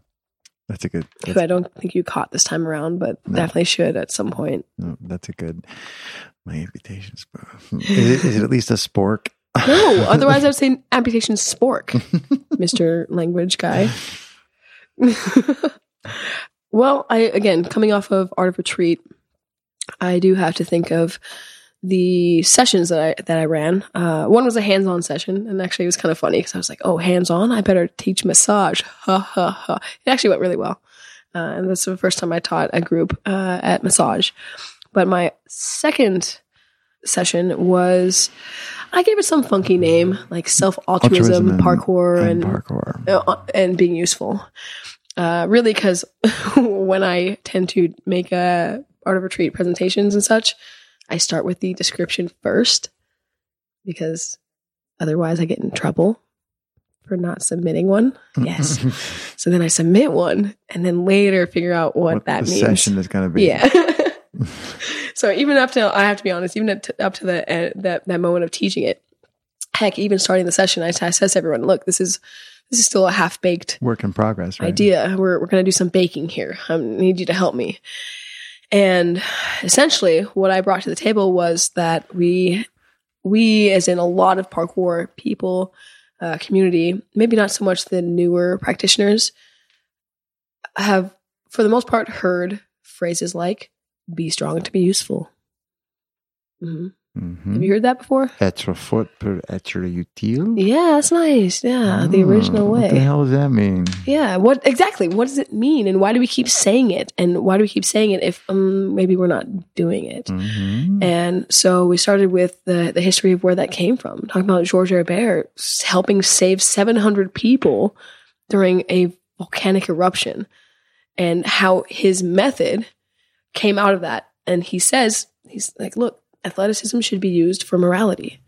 that's a good. That's, I don't think you caught this time around, but no. definitely should at some point. No, that's a good. My amputation spork. Is it, is it at least a spork? No, (laughs) otherwise I'd say amputation spork, Mister Language Guy. (laughs) well, I again coming off of Art of Retreat, I do have to think of the sessions that I that I ran. Uh, one was a hands-on session, and actually it was kind of funny because I was like, "Oh, hands-on! I better teach massage." (laughs) Ha ha ha! It actually went really well, uh, and that's the first time I taught a group uh, at massage. But my second session was I gave it some funky name like self altruism, parkour, and, and parkour, uh, and being useful. Uh, really, because (laughs) when I tend to make a art of retreat presentations and such, I start with the description first because otherwise I get in trouble. for not submitting one. Yes. (laughs) so then I submit one and then later figure out what, what that the means. session is going to be. Yeah. (laughs) so even up to I have to be honest, even up to, up to the uh, that that moment of teaching it, heck, even starting the session, I, I says to everyone, look, this is this is still a half baked Work in progress, right? idea. We're we're going to do some baking here. I need you to help me. And essentially, what I brought to the table was that we we, as in a lot of parkour people, uh, community, maybe not so much the newer practitioners, have for the most part heard phrases like "be strong to be useful." hmm Mm-hmm. Have you heard that before? Être fort pour être utile. Yeah, that's nice. Yeah, the Oh, original way. What the hell does that mean? Yeah, what exactly? What does it mean, and why do we keep saying it? And why do we keep saying it if um, maybe we're not doing it? Mhm. And so we started with the the history of where that came from, talking about Georges Hébert helping save 700 people during a volcanic eruption, and how his method came out of that. And he says he's like, look, athleticism should be used for morality.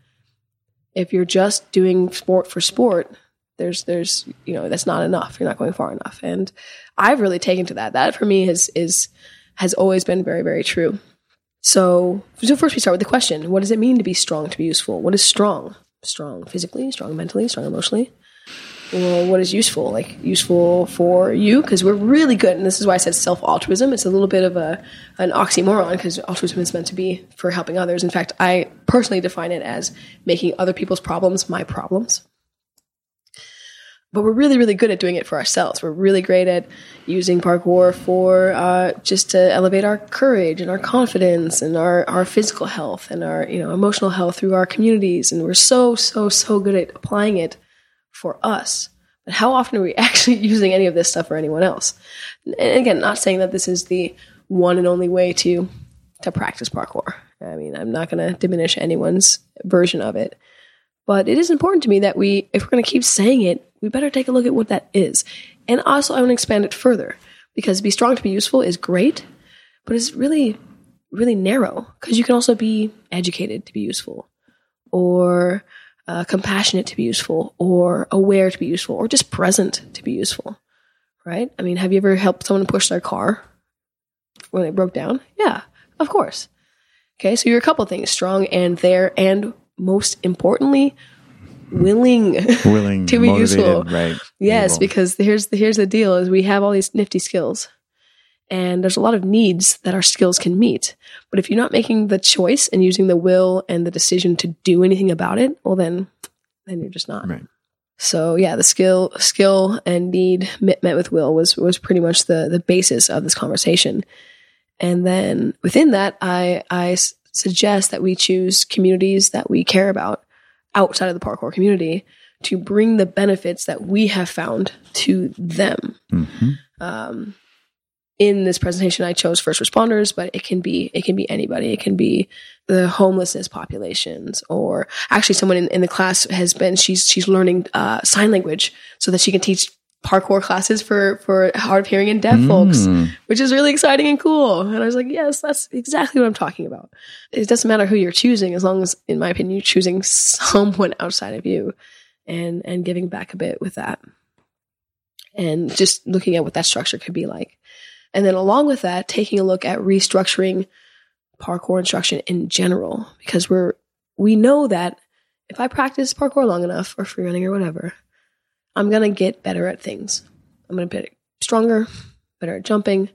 If you're just doing sport for sport, there's there's you know that's not enough. You're not going far enough. And I've really taken to that. That for me is is has always been very very true. So, so first we start with the question: What does it mean to be strong? To be useful? What is strong? Strong physically, strong mentally, strong emotionally. Well, what is useful? Like useful for you because we're really good, and this is why I said self altruism. It's a little bit of a an oxymoron because altruism is meant to be for helping others. In fact, I personally define it as making other people's problems my problems but we're really really good at doing it for ourselves we're really great at using parkour for uh, just to elevate our courage and our confidence and our, our physical health and our you know emotional health through our communities and we're so so so good at applying it for us. But how often are we (laughs) actually using any of this stuff for anyone else? And again not saying that this is the one and only way to to practice parkour. I mean i'm not going to diminish anyone's version of it. But it is important to me that we, if we're going to keep saying it, we better take a look at what that is. And also, I want to expand it further because be strong to be useful is great, but it's really, really narrow because you can also be educated to be useful. Or uh, compassionate to be useful or aware to be useful or just present to be useful, right? I mean, have you ever helped someone push their car when it broke down? Yeah, of course. Okay, so you're a couple things strong and there and most importantly, willing. Willing (laughs) To be motivated, useful. right? yes, because here's the here's the deal: is we have all these nifty skills, and there's a lot of needs that our skills can meet. But if you're not making the choice and using the will and the decision to do anything about it, well, then then you're just not. Right. So yeah, the skill skill and need met, met with will was was pretty much the the basis of this conversation. And then within that, I, I suggest that we choose communities that we care about outside of the parkour community to bring the benefits that we have found to them. Mhm. Um, in this presentation, I chose first responders, but it can be it can be anybody. It can be the homelessness populations, or actually, someone in, in the class has been she's she's learning uh, sign language so that she can teach parkour classes for for hard of hearing and deaf folks Mm. which is really exciting and cool. And I was like, yes, that's exactly what I'm talking about. It doesn't matter who you're choosing, as long as, in my opinion, you're choosing someone outside of you and, and giving back a bit with that. And just looking at what that structure could be like. And then along with that, taking a look at restructuring parkour instruction in general, because we're, we know that if I practice parkour long enough or free running or whatever, I'm going to get better at things. I'm going to get stronger, better at jumping,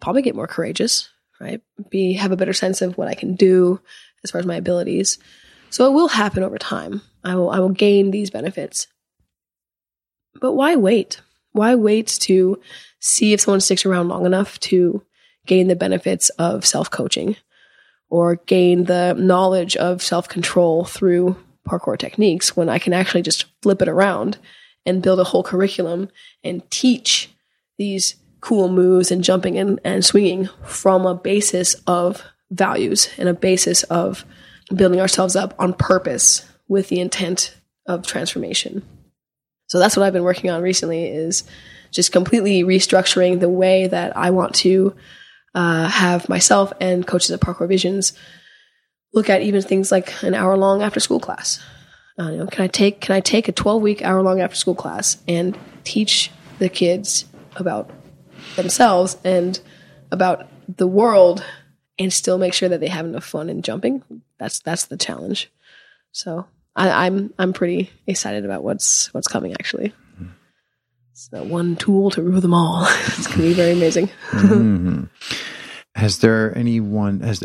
probably get more courageous, right? Be have a better sense of what I can do as far as my abilities. So it will happen over time. I will I will gain these benefits. But why wait? Why wait to see if someone sticks around long enough to gain the benefits of self-coaching or gain the knowledge of self-control through parkour techniques when I can actually just flip it around and build a whole curriculum and teach these cool moves and jumping and, and swinging from a basis of values and a basis of building ourselves up on purpose with the intent of transformation. So that's what I've been working on recently is just completely restructuring the way that I want to uh, have myself and coaches at Parkour Visions look at even things like an hour long after school class. Uh, you know, can I take can I take a twelve week hour long after school class and teach the kids about themselves and about the world and still make sure that they have enough fun in jumping? That's that's the challenge. So I, I'm I'm pretty excited about what's what's coming actually. It's that one tool to rule them all. (laughs) it's going to be very amazing. hmm Has there anyone? Has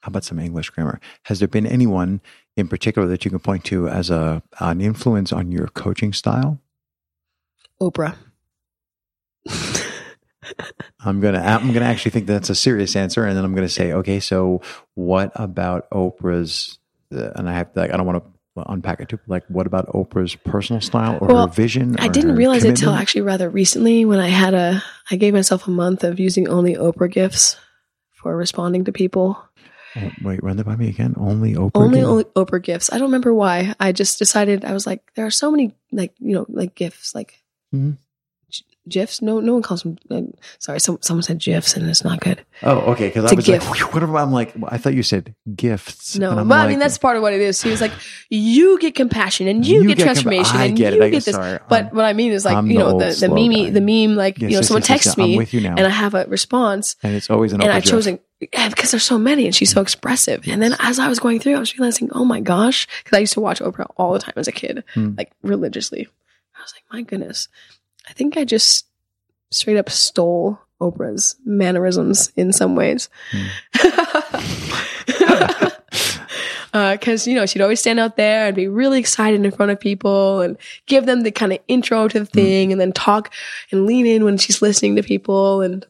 how about some English grammar? Has there been anyone in particular that you can point to as a an influence on your coaching style? Oprah. (laughs) I'm gonna I'm gonna actually think that's a serious answer, and then I'm gonna say, okay, so what about Oprah's? Uh, and I have like I don't want to unpack it too. Like, what about Oprah's personal style or Well, her vision? I didn't realize it till actually rather recently when I had a I gave myself a month of using only Oprah gifts for responding to people. Oh, wait, run that by me again. Only Oprah. Only only Oprah gifts. I don't remember why. I just decided I was like, there are so many like you know like gifts like Mhm. Gifs. No, no one calls them. Uh, sorry, some, someone said gifs and it's not good. Oh, okay. Because I was gift. like, what about? I'm like, I thought you said gifts. No, And I'm but I mean that's part of what it is. He was like, you get compassion and you, You get, get transformation I and get it. you I get this. sorry. but I'm- what I mean is like I'm you know the the meme the meme like Yes, you know yes, someone yes, texts me with you now. and I have a response and it's always an and I gift. chose yeah, because there's so many and she's so expressive. And then as I was going through, I was realizing, oh my gosh, because I used to watch Oprah all the time as a kid, Hmm. like religiously. I was like, my goodness, I think I just straight up stole Oprah's mannerisms in some ways. Hmm. (laughs) Uh, because, you know, she'd always stand out there and be really excited in front of people and give them the kind of intro to the hmm. thing and then talk and lean in when she's listening to people and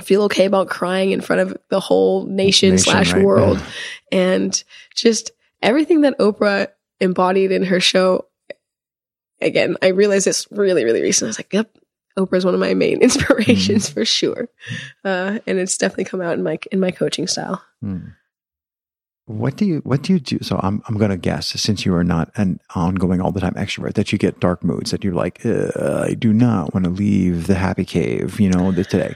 feel okay about crying in front of the whole nation, Nation, slash right. world. and just everything that Oprah embodied in her show. Again, I realized this really, really recently. I was like, yep, Oprah's one of my main (laughs) inspirations for sure. Uh, and it's definitely come out in my, in my coaching style. Hmm. What do you What do you do? So I'm I'm going to guess since you are not an ongoing all the time extrovert that you get dark moods that you're like "Uh, I do not want to leave the happy cave you know the, today,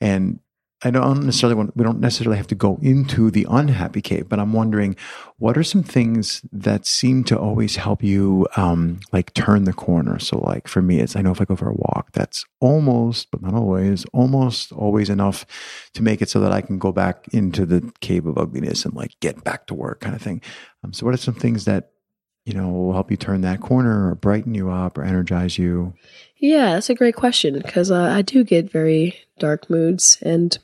and I don't necessarily want we don't necessarily have to go into the unhappy cave, but I'm wondering what are some things that seem to always help you um, like turn the corner. So like for me, it's I know if I go for a walk, that's almost but not always almost always enough to make it so that I can go back into the cave of ugliness and like get back to work kind of thing. Um, so what are some things that you know will help you turn that corner or brighten you up or energize you? Yeah, that's a great question because uh, I do get very dark moods and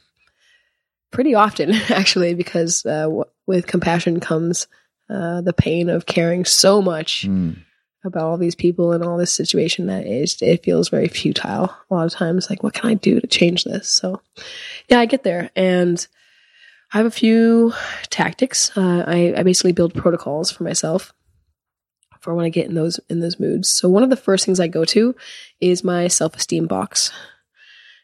pretty often (laughs) actually because uh, w- with compassion comes uh, the pain of caring so much Mm. about all these people and all this situation that is it feels very futile a lot of times like what can i do to change this? So yeah i get there. And i have a few tactics. Uh, I, I basically build protocols for myself for when i get in those in those moods. So one of the first things i go to is my self-esteem box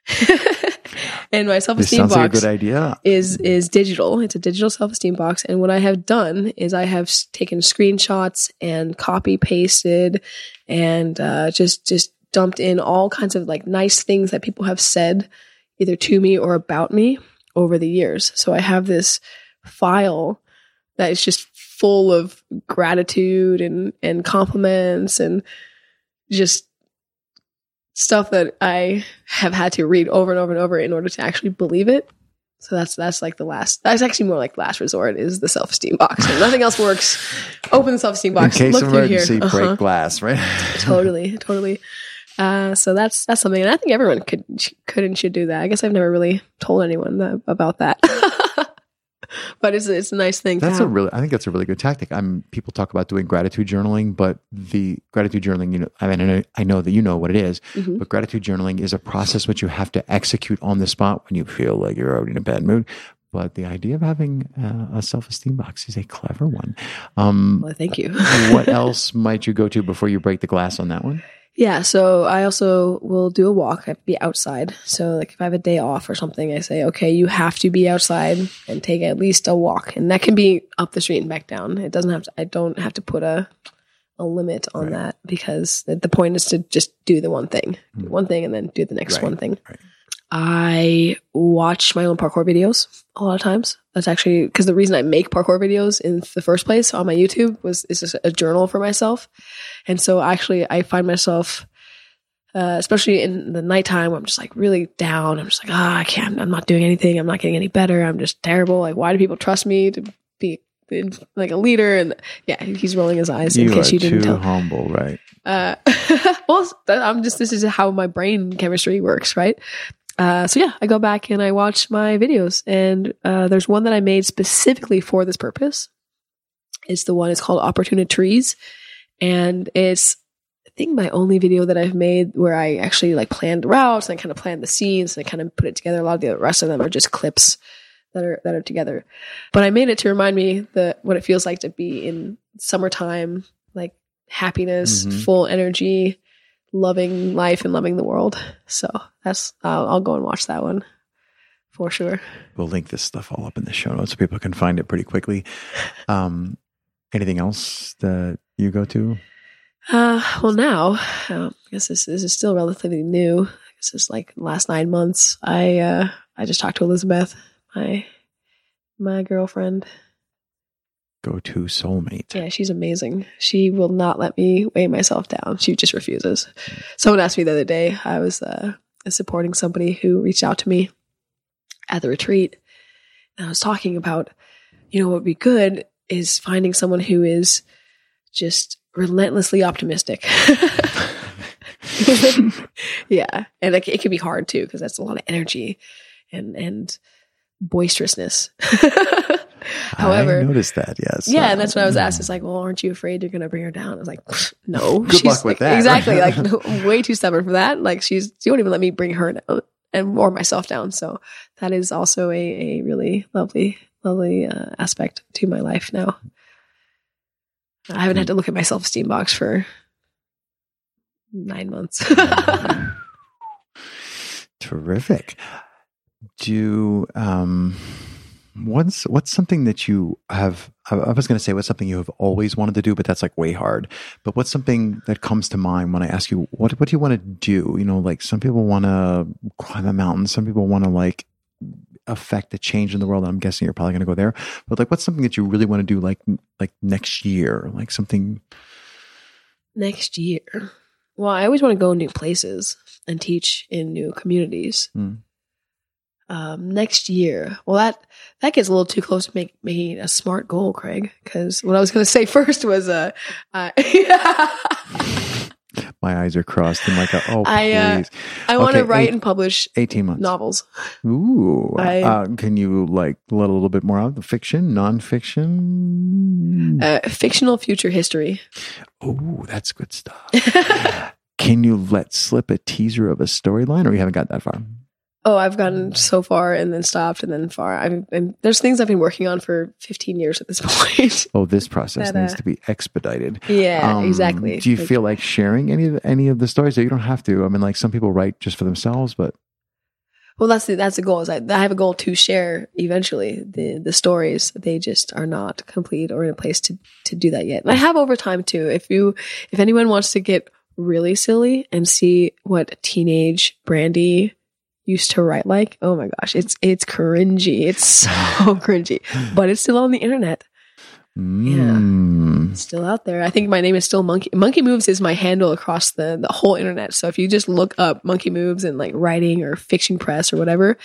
(laughs) (laughs) and my self-esteem sounds like a box good idea. is is digital. It's a digital self esteem box, and what I have done is I have taken screenshots and copy pasted, and uh, just just dumped in all kinds of like nice things that people have said either to me or about me over the years. So I have this file that is just full of gratitude and and compliments and just stuff that I have had to read over and over and over in order to actually believe it. So that's that's like the last. That's actually more like last resort is the self esteem box. If nothing else works, open the self esteem box. In case look of through here. emergency, Uh-huh. break glass, right? (laughs) totally, totally. Uh, so that's that's something, and I think everyone could could and should do that. I guess I've never really told anyone that, about that, (laughs) (laughs) but it's it's a nice thing. to That's a really, I think that's a really good tactic. I'm people talk about doing gratitude journaling, but the gratitude journaling, you know, I mean, I know, I know that you know what it is, Mhm. but gratitude journaling is a process which you have to execute on the spot when you feel like you're already in a bad mood. But the idea of having uh, a self-esteem box is a clever one. Um, Well, thank you. what (laughs) else might you go to before you break the glass on that one? Yeah, so I also will do a walk. I have to be outside. So like if I have a day off or something, I say, okay, you have to be outside and take at least a walk. And that can be up the street and back down. It doesn't have to I don't have to put a a limit on Right. that because the, the point is to just do the one thing. Do Hmm. one thing and then do the next Right, one thing. right. I watch my own parkour videos a lot of times. That's actually because the reason I make parkour videos in the first place on my YouTube was is just a journal for myself, and so actually I find myself, uh, especially in the nighttime, where I'm just like really down. I'm just like, ah, I can't. I'm not doing anything. I'm not getting any better. I'm just terrible. Like, why do people trust me to be like a leader? And yeah, he's rolling his eyes in You are case you didn't too tell. humble, right? Uh, (laughs) well, I'm just this is how my brain chemistry works, right? Uh, so yeah, I go back and I watch my videos, and uh, there's one that I made specifically for this purpose. It's the one. It's called Opportunity Trees, and it's I think my only video that I've made where I actually like planned the routes and I kind of planned the scenes and I kind of put it together. A lot of the rest of them are just clips that are that are together. But I made it to remind me that what it feels like to be in summertime, like happiness, Mhm. full energy, loving life and loving the world. So that's I'll, I'll go and watch that one for sure. We'll link this stuff all up in the show notes so people can find it pretty quickly. Um, anything else that you go to? Uh, well, now um, I guess this, this is still relatively new. I guess it's like last nine months. I uh, I just talked to Elizabeth, my my girlfriend. Go to soulmate. Yeah, she's amazing. She will not let me weigh myself down. She just refuses. Someone asked me the other day. I was uh, supporting somebody who reached out to me at the retreat, and I was talking about, you know, what would be good is finding someone who is just relentlessly optimistic. (laughs) yeah, and like, it can be hard too because that's a lot of energy and and boisterousness. (laughs) However, I noticed that. Yes. yeah, and that's what I was asked. It's like, well, aren't you afraid you're going to bring her down? I was like, (laughs) no. Good luck with that. Exactly. Like, (laughs) no, way too stubborn for that. Like, she's, she won't even let me bring her down and or myself down. So that is also a, a really lovely, lovely uh, aspect to my life now. I haven't had to look at my self esteem box for nine months. (laughs) Terrific. Do um, what's what's something that you have? I was going to say what's something you have always wanted to do, but that's like way hard. But what's something that comes to mind when I ask you what what do you want to do? You know, like some people want to climb a mountain, some people want to like affect a change in the world. I'm guessing you're probably going to go there. But like, what's something that you really want to do? Like like next year, like something. Next year. Well, I always want to go new places and teach in new communities. Hmm. Um, next year. Well, that that gets a little too close to make making a smart goal, Craig. Because what I was going (laughs) to say first was, uh, uh (laughs) My eyes are crossed. I'm like, oh, I, uh, please. I want to Okay, write eight- and publish 18 months. novels. Ooh. I- uh, can you like let a little bit more out? The fiction, nonfiction? Uh, fictional future history. oh, that's good stuff. (laughs) can you let slip a teaser of a storyline or you haven't got that far? Oh, I've gotten so far and then stopped and then far. I'm, and there's things I've been working on for 15 years at this (laughs) point. Oh, this process That, uh, needs to be expedited. yeah, Um, exactly. Do you Like- feel like sharing any of any of the stories? You don't have to. I mean, like some people write just for themselves, but Well, that's the, that's the goal. Is I, I have a goal to share eventually the the stories. They just are not complete or in a place to to do that yet. And I have over time too. If you if anyone wants to get really silly and see what teenage Brandee used to write like, oh my gosh, it's it's cringy. It's so (laughs) cringy, but it's still on the internet. mm, It's still out there. I think my name is still Monkey Monkey Moves is my handle across the the whole internet. So if you just look up Monkey Moves and like writing or fiction press or whatever,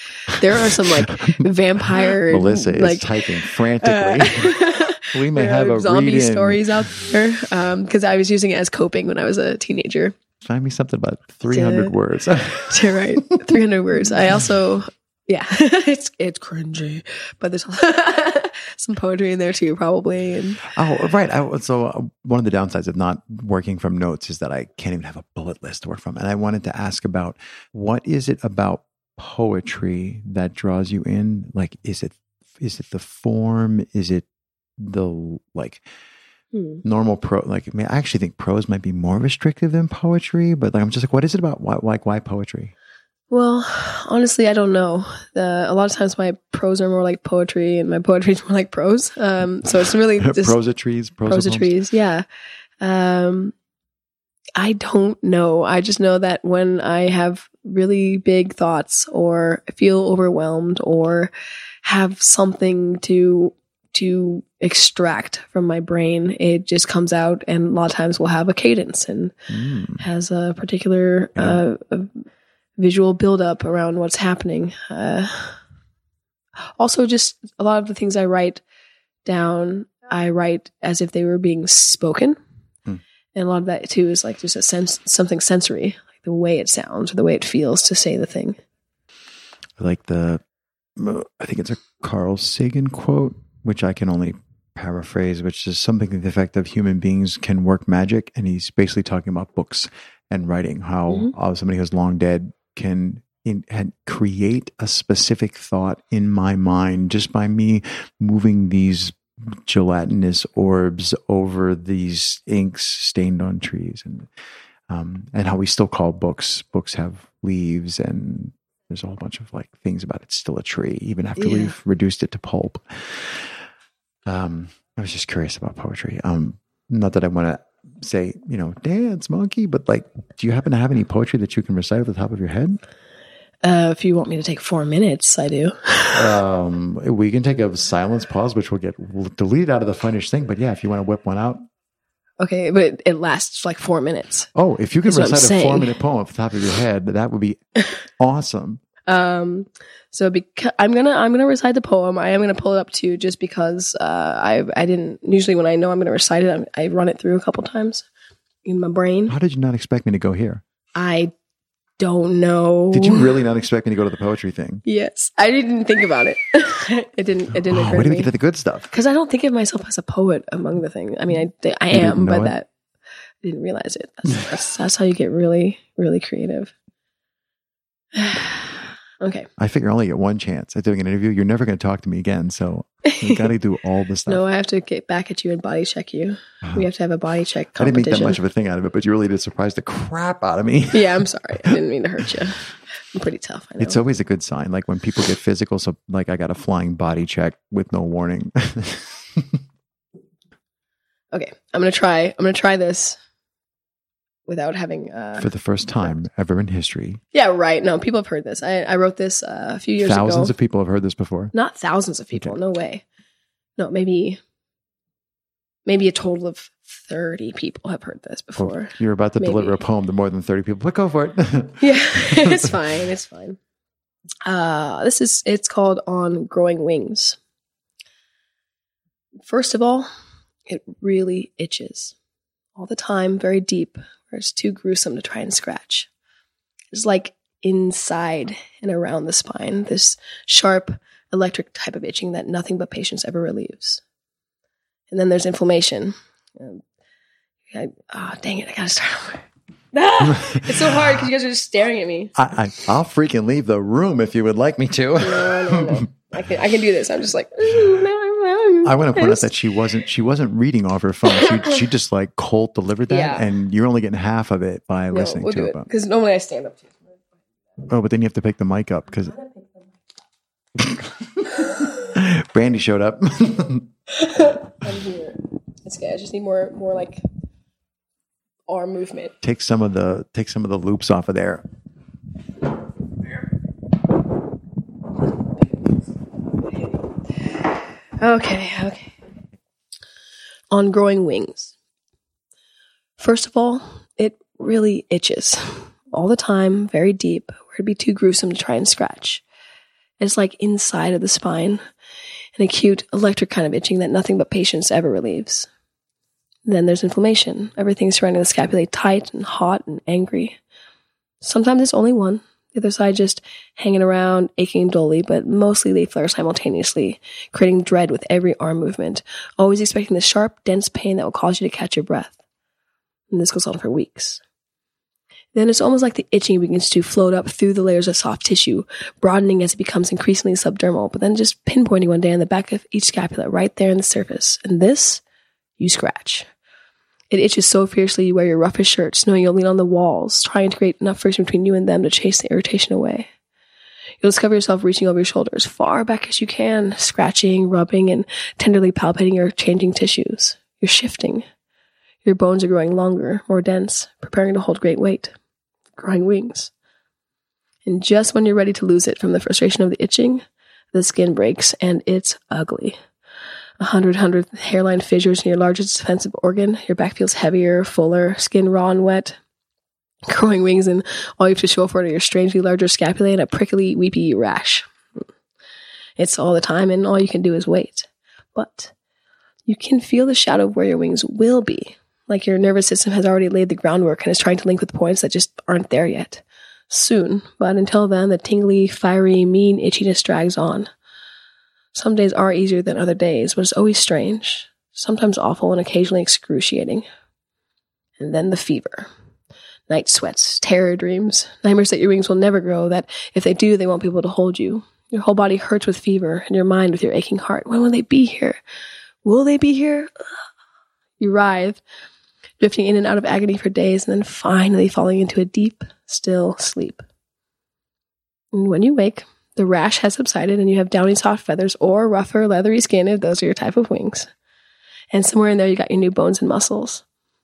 there are some like (laughs) vampire Melissa is like typing frantically. uh, (laughs) we may have a zombie read-in. stories out there because I was using it as coping when I was a teenager. Find me something about 300 Yeah. words. (laughs) To write 300 words. I also yeah, (laughs) it's it's cringy, but there's (laughs) some poetry in there too, probably. And oh, right. I, so uh, one of the downsides of not working from notes is that I can't even have a bullet list to work from. And I wanted to ask about what is it about poetry that draws you in? Like, is it is it the form? Is it the like hmm. normal pro? Like, I, mean, I actually think prose might be more restrictive than poetry. But like, I'm just like, what is it about? Why, like, why poetry? Well, honestly, I don't know. The, a lot of times my prose are more like poetry, and my poetry is (laughs) more like prose. Um, so it's really (laughs) just Prosatries, poems? prosatries. Yeah. Um, I don't know. I just know that when I have really big thoughts or feel overwhelmed or have something to to extract from my brain, it just comes out and a lot of times will have a cadence and Mm. has a particular uh, a visual buildup around what's happening. Uh, also, just a lot of the things I write down, I write as if they were being spoken, Hmm. and a lot of that too is like just a sense, something sensory, like the way it sounds or the way it feels to say the thing. like the I think it's a Carl Sagan quote, which I can only paraphrase, which is something to the effect of human beings can work magic, and he's basically talking about books and writing. How Mhm. uh, somebody who's long dead can in, had create a specific thought in my mind just by me moving these gelatinous orbs over these inks stained on trees and um, and how we still call books books have leaves and there's a whole bunch of like things about it's still a tree even after Yeah. we've reduced it to pulp um i was just curious about poetry. Um not that i want to say you know dance monkey but like do you happen to have any poetry that you can recite off the top of your head? Uh, if you want me to take four minutes, I do. (laughs) um we can take a silence pause which will get deleted out of the finished thing but yeah if you want to whip one out. Okay, but it, lasts like four minutes. oh if you can That's what I'm recite a four minute poem off the top of your head that would be (laughs) awesome Um, so because I'm gonna I'm gonna recite the poem. I am gonna pull it up too, just because uh, I I didn't usually when I know I'm gonna recite it, I'm, I run it through a couple times in my brain. how did you not expect me to go here I don't know. did you really not expect me to go to the poetry thing Yes, I didn't think about it. (laughs) it didn't. It didn't oh, occur where do we get to the good stuff because I don't think of myself as a poet among the thing. I mean, I I You am, but it? that I didn't realize it. That's, that's that's how you get really really creative. (sighs) (sighs) (sighs) okay. I figure I only get one chance at doing an interview. You're never going to talk to me again, so you got to do all the (laughs) stuff. No, I have to get back at you and body check you. We ah. have to have a body check I didn't make that much of a thing out of it, but you really did surprise the crap out of me. (laughs) yeah, I'm sorry. I didn't mean to hurt you. (laughs) I'm pretty tough. I know. It's always a good sign, like when people get physical. So, like, I got a flying body check with no warning. okay, I'm gonna try. I'm gonna try this without having. Uh, For the first time ever in history, yeah, right. No, people have heard this. I, I wrote this uh, a few years thousands ago. of people have heard this before. Not thousands of people. Okay. No way. No, maybe. Maybe a total of thirty people have heard this before. you're about to Maybe. deliver a poem to more than 30 people, but go for it. (laughs) Yeah, (laughs) it's fine. It's fine. Uh, this is it's called On Growing Wings. First of all, it really itches all the time, very deep, where it's too gruesome to try and scratch. It's like inside and around the spine, this sharp electric type of itching that nothing but patience ever relieves. And then there's inflammation. Um, I, oh, dang it, I gotta start over. Ah, (laughs) it's so hard because you guys are just staring at me. I, I, I'll freaking leave the room if you would like me to. No, no, no. I can, I can do this. I'm just like. (laughs) I want to point out that she wasn't she wasn't reading off her phone. She (laughs) she just like cold delivered that, Yeah. and you're only getting half of it by no, listening we'll to it. because normally I stand up oh, but then you have to pick the mic up because (laughs) (laughs) Brandee showed up. I'm here. It's okay. I just need more, more like arm movement. take some of the take some of the loops off of there. Okay, okay. On growing wings. First of all, it really itches all the time, very deep, where it'd be too gruesome to try and scratch. It's like inside of the spine, an acute electric kind of itching that nothing but patience ever relieves. Then there's inflammation. Everything surrounding the scapulae tight and hot and angry. Sometimes it's only one, the other side just hanging around, aching dully, but mostly they flare simultaneously, creating dread with every arm movement, always expecting the sharp, dense pain that will cause you to catch your breath. And this goes on for weeks. Then it's almost like the itching begins to float up through the layers of soft tissue, broadening as it becomes increasingly subdermal, but then just pinpointing one day on the back of each scapula, right there in the surface. And this, you scratch. It itches so fiercely you wear your roughest shirts, knowing you'll lean on the walls, trying to create enough friction between you and them to chase the irritation away. You'll discover yourself reaching over your shoulders, far back as you can, scratching, rubbing, and tenderly palpating your changing tissues. You're shifting. Your bones are growing longer, more dense, preparing to hold great weight. Growing wings. And just when you're ready to lose it from the frustration of the itching, the skin breaks and it's ugly. A hundred hundred hairline fissures in your largest defensive organ. Your back feels heavier, fuller, skin raw and wet. Growing wings, and all you have to show for it are your strangely larger scapulae and a prickly, weepy rash. It's all the time, and all you can do is wait. But you can feel the shadow of where your wings will be, like your nervous system has already laid the groundwork and is trying to link with points that just aren't there yet. Soon, but until then, the tingly, fiery, mean itchiness drags on. Some days are easier than other days, but it's always strange, sometimes awful, and occasionally excruciating. And then the fever. Night sweats, terror dreams, nightmares that your wings will never grow, that if they do, they won't be able to hold you. Your whole body hurts with fever, and your mind with your aching heart. When will they be here? Will they be here? (sighs) You writhe, drifting in and out of agony for days, and then finally falling into a deep, still sleep. And when you wake, the rash has subsided and you have downy soft feathers or rougher, leathery skin if those are your type of wings. And somewhere in there, you got your new bones and muscles.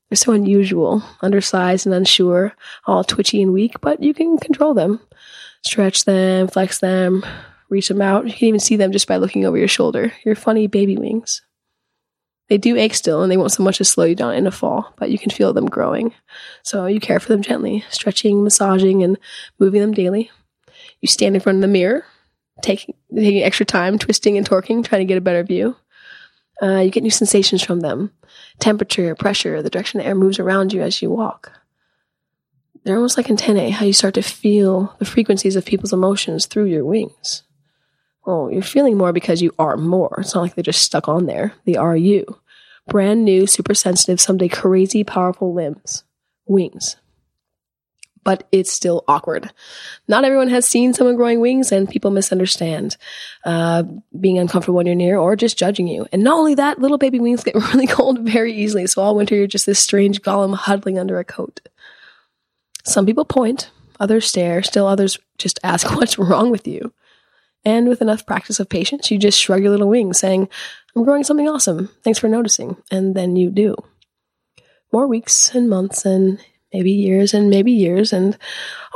They're so unusual, undersized and unsure, all twitchy and weak, but you can control them. Stretch them, flex them, reach them out. You can even see them just by looking over your shoulder. Your funny baby wings. They do ache still, and they won't so much as slow you down in a fall, but you can feel them growing. So you care for them gently, stretching, massaging, and moving them daily. You stand in front of the mirror, taking taking extra time, twisting and torquing, trying to get a better view. Uh, you get new sensations from them temperature, pressure, the direction the air moves around you as you walk. They're almost like antennae, how you start to feel the frequencies of people's emotions through your wings. Well, you're feeling more because you are more. It's not like they're just stuck on there. They are you. Brand new, super sensitive, someday crazy, powerful limbs. Wings. But it's still awkward. Not everyone has seen someone growing wings, and people misunderstand uh, being uncomfortable when you're near or just judging you. And not only that, little baby wings get (laughs) really cold very easily. So all winter, you're just this strange golem huddling under a coat. Some people point, others stare, still others just (laughs) ask, What's wrong with you? And with enough practice of patience, you just shrug your little wings, saying, I'm growing something awesome. Thanks for noticing. And then you do. More weeks and months and maybe years and maybe years, and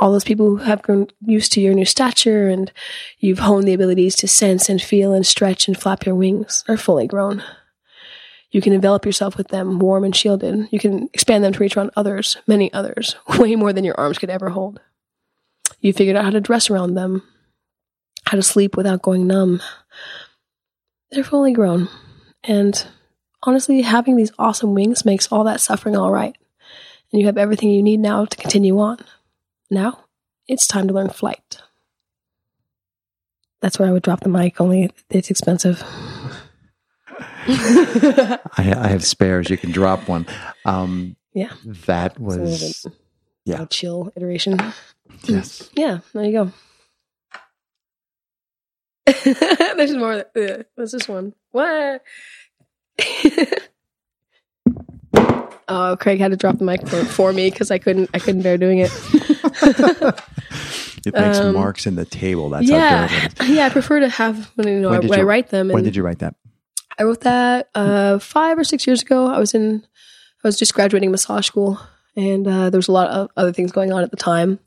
all those people who have grown used to your new stature and you've honed the abilities to sense and feel and stretch and flap your wings are fully grown. You can envelop yourself with them warm and shielded. You can expand them to reach around others, many others, (laughs) way more than your arms could ever hold. You figured out how to dress around them, how to sleep without going numb. They're fully grown. And honestly, having these awesome wings makes all that suffering all right. And you have everything you need now to continue on. Now, it's time to learn flight. That's where I would drop the mic, only it's expensive. (laughs) I, I, have spares. You can drop one. Um, yeah. That was. yeah. A chill iteration. Yes. (clears throat) Yeah, there you go. (laughs) There's more. Uh, what's this one? What? (laughs) oh, Craig had to drop the microphone for me because I couldn't. I couldn't bear doing it. (laughs) it makes um, marks in the table. That's yeah, how good yeah. I prefer to have when you know when, when I write them. when did you write that? I wrote that uh, five or six years ago. I was in. I was just graduating massage school, and uh, there was a lot of other things going on at the time.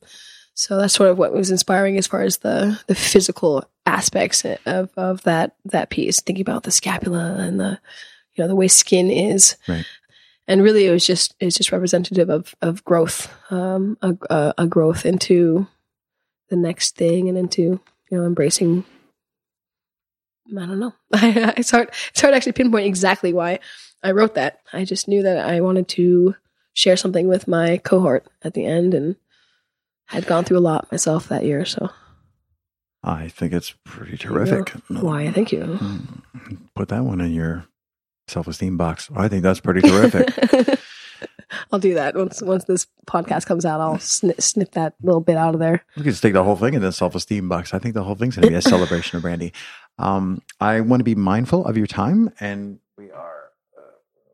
So that's sort of what was inspiring as far as the the physical aspects of of that that piece. Thinking about the scapula and the you know the way skin is, right. And really it was just it's just representative of of growth, um, a, a, a growth into the next thing and into you know embracing. I don't know. (laughs) it's hard. It's hard to actually pinpoint exactly why I wrote that. I just knew that I wanted to share something with my cohort at the end and had gone through a lot myself that year. So I think it's pretty terrific. Why? Thank you. Hmm. Put that one in your self esteem box. I think that's pretty terrific. (laughs) I'll do that once once this podcast comes out. I'll snip, snip that little bit out of there. You can take the whole thing in the self esteem box. I think the whole thing's going to be a (laughs) celebration of Brandee. Um, I want to be mindful of your time, and we are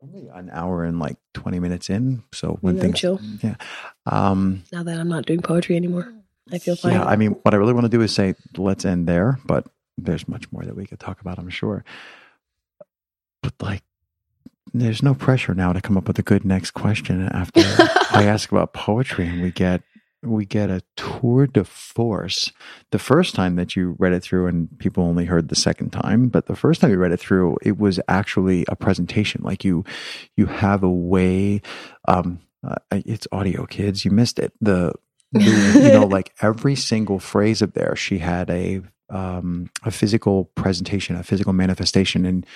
only an hour and like 20 minutes in. So when things, chill. yeah. Um, now that I'm not doing poetry anymore, I feel fine. Yeah. I mean, what I really want to do is say, let's end there, but there's much more that we could talk about, I'm sure. But like, there's no pressure now to come up with a good next question after I (laughs) ask about poetry and we get we get a tour de force. The first time that you read it through, and people only heard the second time, but the first time you read it through, it was actually a presentation. Like you, you have a way. Um, uh, it's audio, kids. You missed it. The, the you know, (laughs) like every single phrase of there, she had a um, a physical presentation, a physical manifestation, and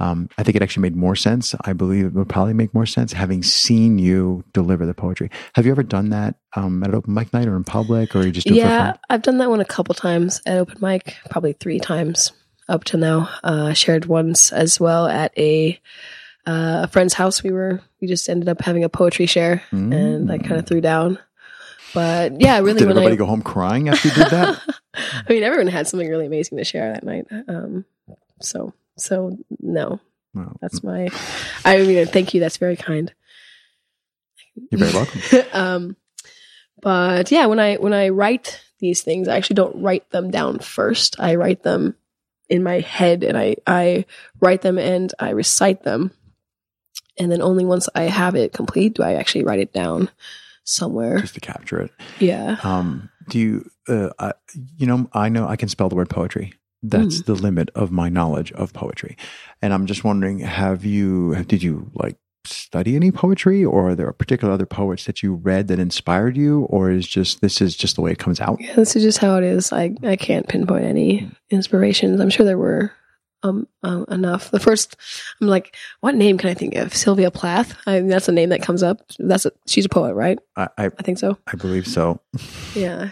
um, I think it actually made more sense. I believe it would probably make more sense having seen you deliver the poetry. Have you ever done that um, at an open mic night or in public, or you just do yeah? I've done that one a couple times at open mic, probably three times up to now. Uh, shared once as well at a uh, a friend's house. We were we just ended up having a poetry share, mm. and I kind of threw down. But yeah, really. Did everybody I, go home crying after you did that? (laughs) I mean, everyone had something really amazing to share that night. Um, so, so no, well, that's my. I mean, thank you. That's very kind. You're very welcome. (laughs) um, but yeah, when I when I write these things, I actually don't write them down first. I write them in my head, and I I write them and I recite them, and then only once I have it complete do I actually write it down somewhere just to capture it. Yeah. Um, do you, uh, I, you know, I know I can spell the word poetry. That's mm. the limit of my knowledge of poetry. And I'm just wondering, have you, did you like study any poetry or are there particular other poets that you read that inspired you or is just, this is just the way it comes out? Yeah, this is just how it is. I, I can't pinpoint any inspirations. I'm sure there were um, um, enough. The first, I'm like, what name can I think of? Sylvia Plath. I mean, that's a name that comes up. That's a, she's a poet, right? I, I, I think so. I believe so. (laughs) yeah,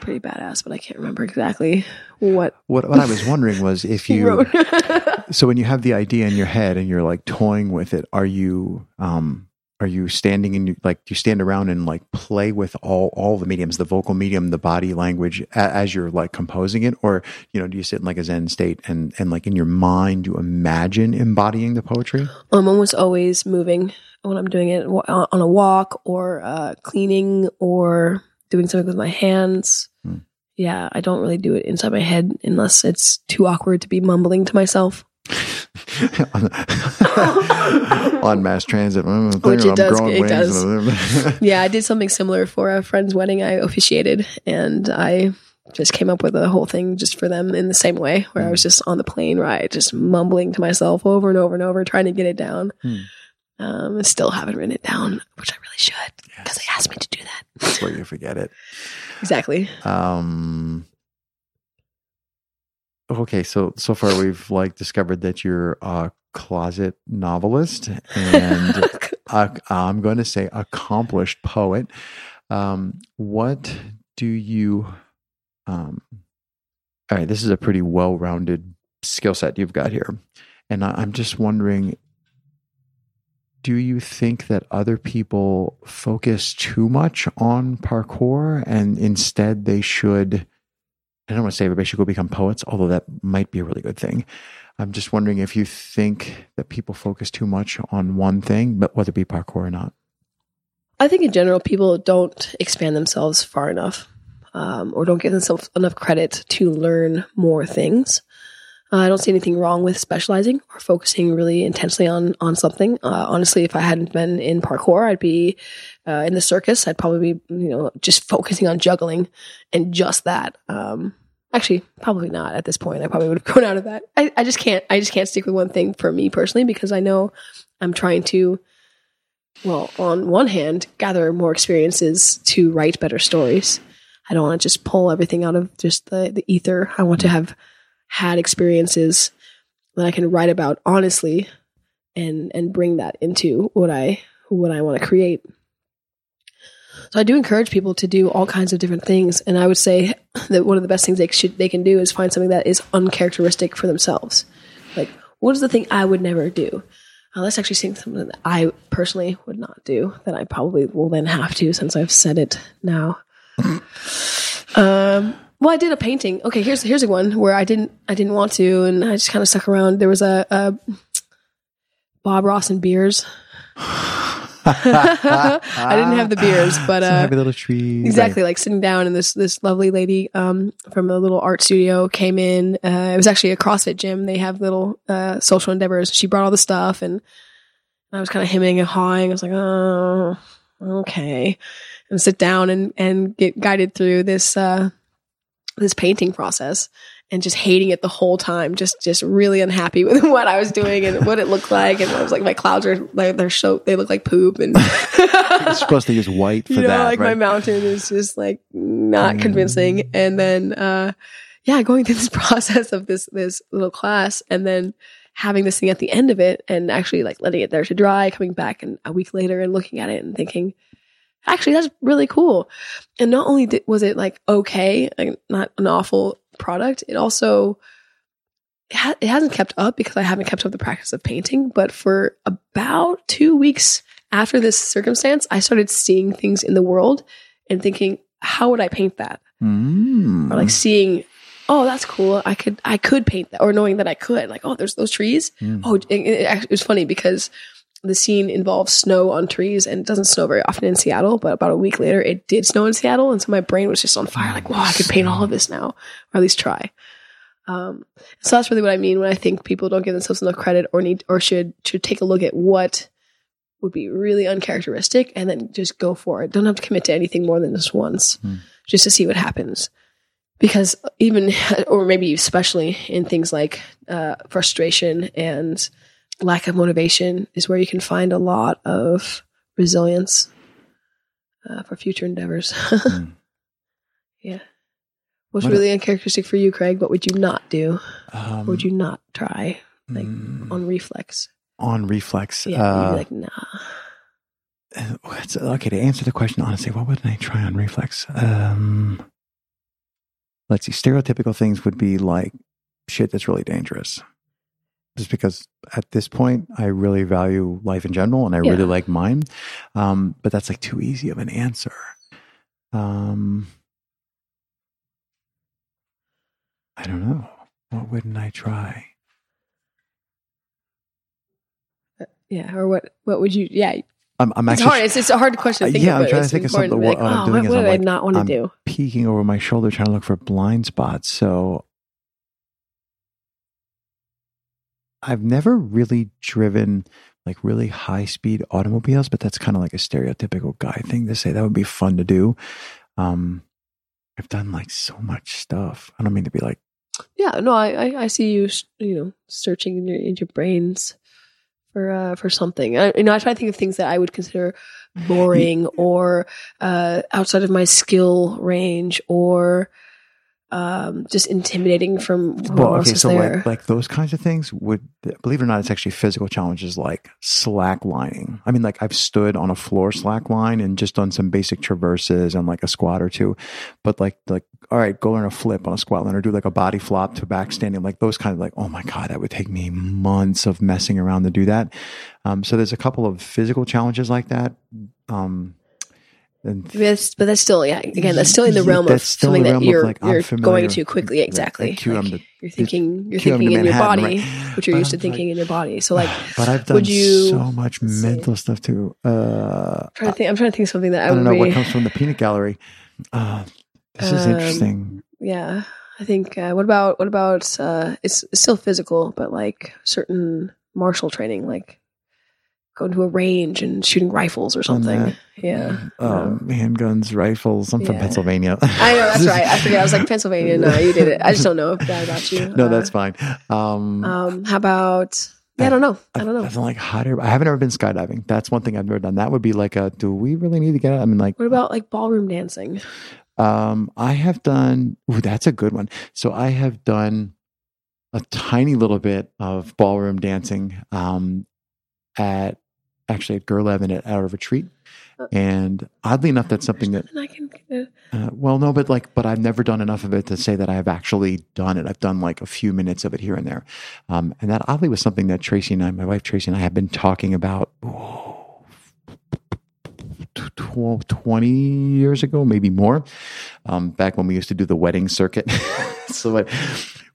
pretty badass, but I can't remember exactly what. What what I was wondering was if (laughs) you. (laughs) so when you have the idea in your head and you're like toying with it, are you um are you standing in like do you stand around and like play with all all the mediums the vocal medium the body language as you're like composing it? Or you know do you sit in like a zen state and and like in your mind you imagine embodying the poetry? I'm almost always moving when i'm doing it on a walk or uh, cleaning or doing something with my hands. Hmm. yeah i don't really do it inside my head unless it's too awkward to be mumbling to myself (laughs) (laughs) on mass transit. Which it does. It does. (laughs) yeah, I did something similar for a friend's wedding. I officiated, and I just came up with a whole thing just for them in the same way, where mm. I was just on the plane ride, just mumbling to myself over and over and over, trying to get it down. Mm. Um, I still haven't written it down, which I really should because yes. they asked me to do that. That's where you forget it. exactly. Um, okay, so so far we've like discovered that you're a closet novelist and (laughs) i I'm going to say accomplished poet. Um, what do you? Um, all right, this is a pretty well-rounded skill set you've got here, and I, I'm just wondering. Do you think that other people focus too much on parkour and instead they should I don't want to say everybody should go become poets, although that might be a really good thing. I'm just wondering if you think that people focus too much on one thing, but whether it be parkour or not. I think in general, people don't expand themselves far enough um, or don't give themselves enough credit to learn more things. Uh, I don't see anything wrong with specializing or focusing really intensely on on something. Uh, honestly, if I hadn't been in parkour, I'd be uh, in the circus. I'd probably be, you know, just (laughs) focusing on juggling and just that. Um, actually, probably not at this point. I probably would have grown out of that. I, I just can't. I just can't stick with one thing for me personally because I know I'm trying to. Well, on one hand, gather more experiences to write better stories. I don't want to just pull everything out of just the, the ether. I want to have had experiences that I can write about honestly and and bring that into what I what I want to create. So I do encourage people to do all kinds of different things, and I would say (laughs) that one of the best things they should they can do is find something that is uncharacteristic for themselves. Like, what is the thing I would never do? Uh, let's actually say something that I personally would not do that I probably will then have to since I've said it now. (laughs) um, well, I did a painting. Okay, here's here's a one where I didn't I didn't want to, and I just kind of stuck around. There was a, a Bob Ross and beers. (laughs) I didn't have the beers, (laughs) but uh, happy little tree. Exactly, like sitting down, and this this lovely lady um, from a little art studio came in. Uh, it was actually a CrossFit gym. They have little uh, social endeavors. She brought all the stuff, and I was kind of hemming and hawing. I was like, oh, okay. and sit down and and get guided through this uh this painting process and just hating it the whole time just just really unhappy (laughs) with what i was doing and what it looked like. And i was like my clouds are like they're so they look like poop and (laughs) You're supposed to use white for (laughs) you know that, like my mountain is just like not Mm. convincing. And then uh yeah going through this process of this this little class and then having this thing at the end of it and actually like letting it there to dry coming back and a week later and looking at it and thinking actually that's really cool and not only did, was it like okay like not an awful product it also it, ha- it hasn't kept up because i haven't kept up the practice of painting but for about two weeks after this circumstance i started seeing things in the world and thinking how would i paint that Mm. or like seeing oh that's cool i could i could paint that or knowing that i could like oh there's those trees Mm. oh it, it, it was funny because the scene involves snow on trees and it doesn't snow very often in seattle but about a week later it did snow in seattle and so my brain was just on fire like wow i could paint all of this now or at least try. Um, so that's really what i mean when i think people don't give themselves enough credit or need or should should take a look at what would be really uncharacteristic and then just go for it. Don't have to commit to anything more than just once Hmm. just to see what happens. Because even (laughs) or maybe especially in things like uh, frustration and lack of motivation is where you can find a lot of resilience uh, for future endeavors (laughs) Mm. yeah what's What a- really uncharacteristic for you craig what would you not do Um, what would you not try like, mm, on reflex on reflex? yeah you'd uh, be like nah (sighs) okay, to answer the question honestly, what wouldn't I try on reflex? Um, let's see. Stereotypical things would be like shit that's really dangerous. Just because at this point, I really value life in general and I Yeah. really like mine. Um, but that's like too easy of an answer. Um, I don't know. What wouldn't I try? yeah or what what would you yeah I'm, I'm it's actually hard it's, it's a hard question to Uh, think yeah, I'm about trying to it's think of important something- to be what like, I'm oh, doing what is would I'm like, not want to do peeking over my shoulder trying to look for blind spots. So I've never really driven like really high speed automobiles, but that's kind of like a stereotypical guy thing to say. That would be fun to do. Um, I've done like so much stuff. I don't mean to be like, Yeah, no, I, I, I see you, you know, searching in your in your brains for uh for something. I, you know, I try to think of things that I would consider (laughs) boring or uh outside of my skill range or um just intimidating from well, okay, so there. like, like those kinds of things would, believe it or not, it's actually physical challenges like slack lining. I mean, like I've stood on a floor slack line and just done some basic traverses and like a squat or two, but like, like, all right, go learn a flip on a squat line or do like a body flop to back standing, like those kind of like, oh my God, that would take me months of messing around to do that. Um, so there's a couple of physical challenges like that. Um, and But that's, but that's still, yeah. Again, that's still in the Yeah, realm of something that realm of, you're like, you're going to quickly. Exactly. like, Like, to- you're thinking, you're to thinking in your body, right? what you're But used to I'm like- thinking in your body. So like, (sighs) but I've done would you- so much let's see. mental stuff too. Uh, trying to think, I'm trying to think of something that I, I don't would know be, what comes from the peanut gallery. Uh, this is Um, interesting. yeah i think uh, what about what about uh it's, it's still physical but like certain martial training like going to a range and shooting rifles or something yeah Um, handguns, rifles. I'm from Pennsylvania. i know that's right i forget i was like (laughs) pennsylvania no you did it i just don't know if that about you no, Uh, that's fine. Um, um how about yeah, i don't know i don't know I've done like hot air. I haven't ever been skydiving. That's one thing I've never done. That would be like a. Do we really need to get? out? I mean, like, what about like ballroom dancing Um, I have done. Ooh, that's a good one. So I have done a tiny little bit of ballroom dancing um, at actually at Gerlevin at our retreat, and oddly enough, that's something that. i can uh, Uh, well, no, but like, but I've never done enough of it to say that I have actually done it. I've done like a few minutes of it here and there, um, and that oddly was something that Tracy and I, my wife Tracy and I, have been talking about. Oh, 12, 20 years ago, maybe more. um, back when we used to do the wedding circuit. (laughs) so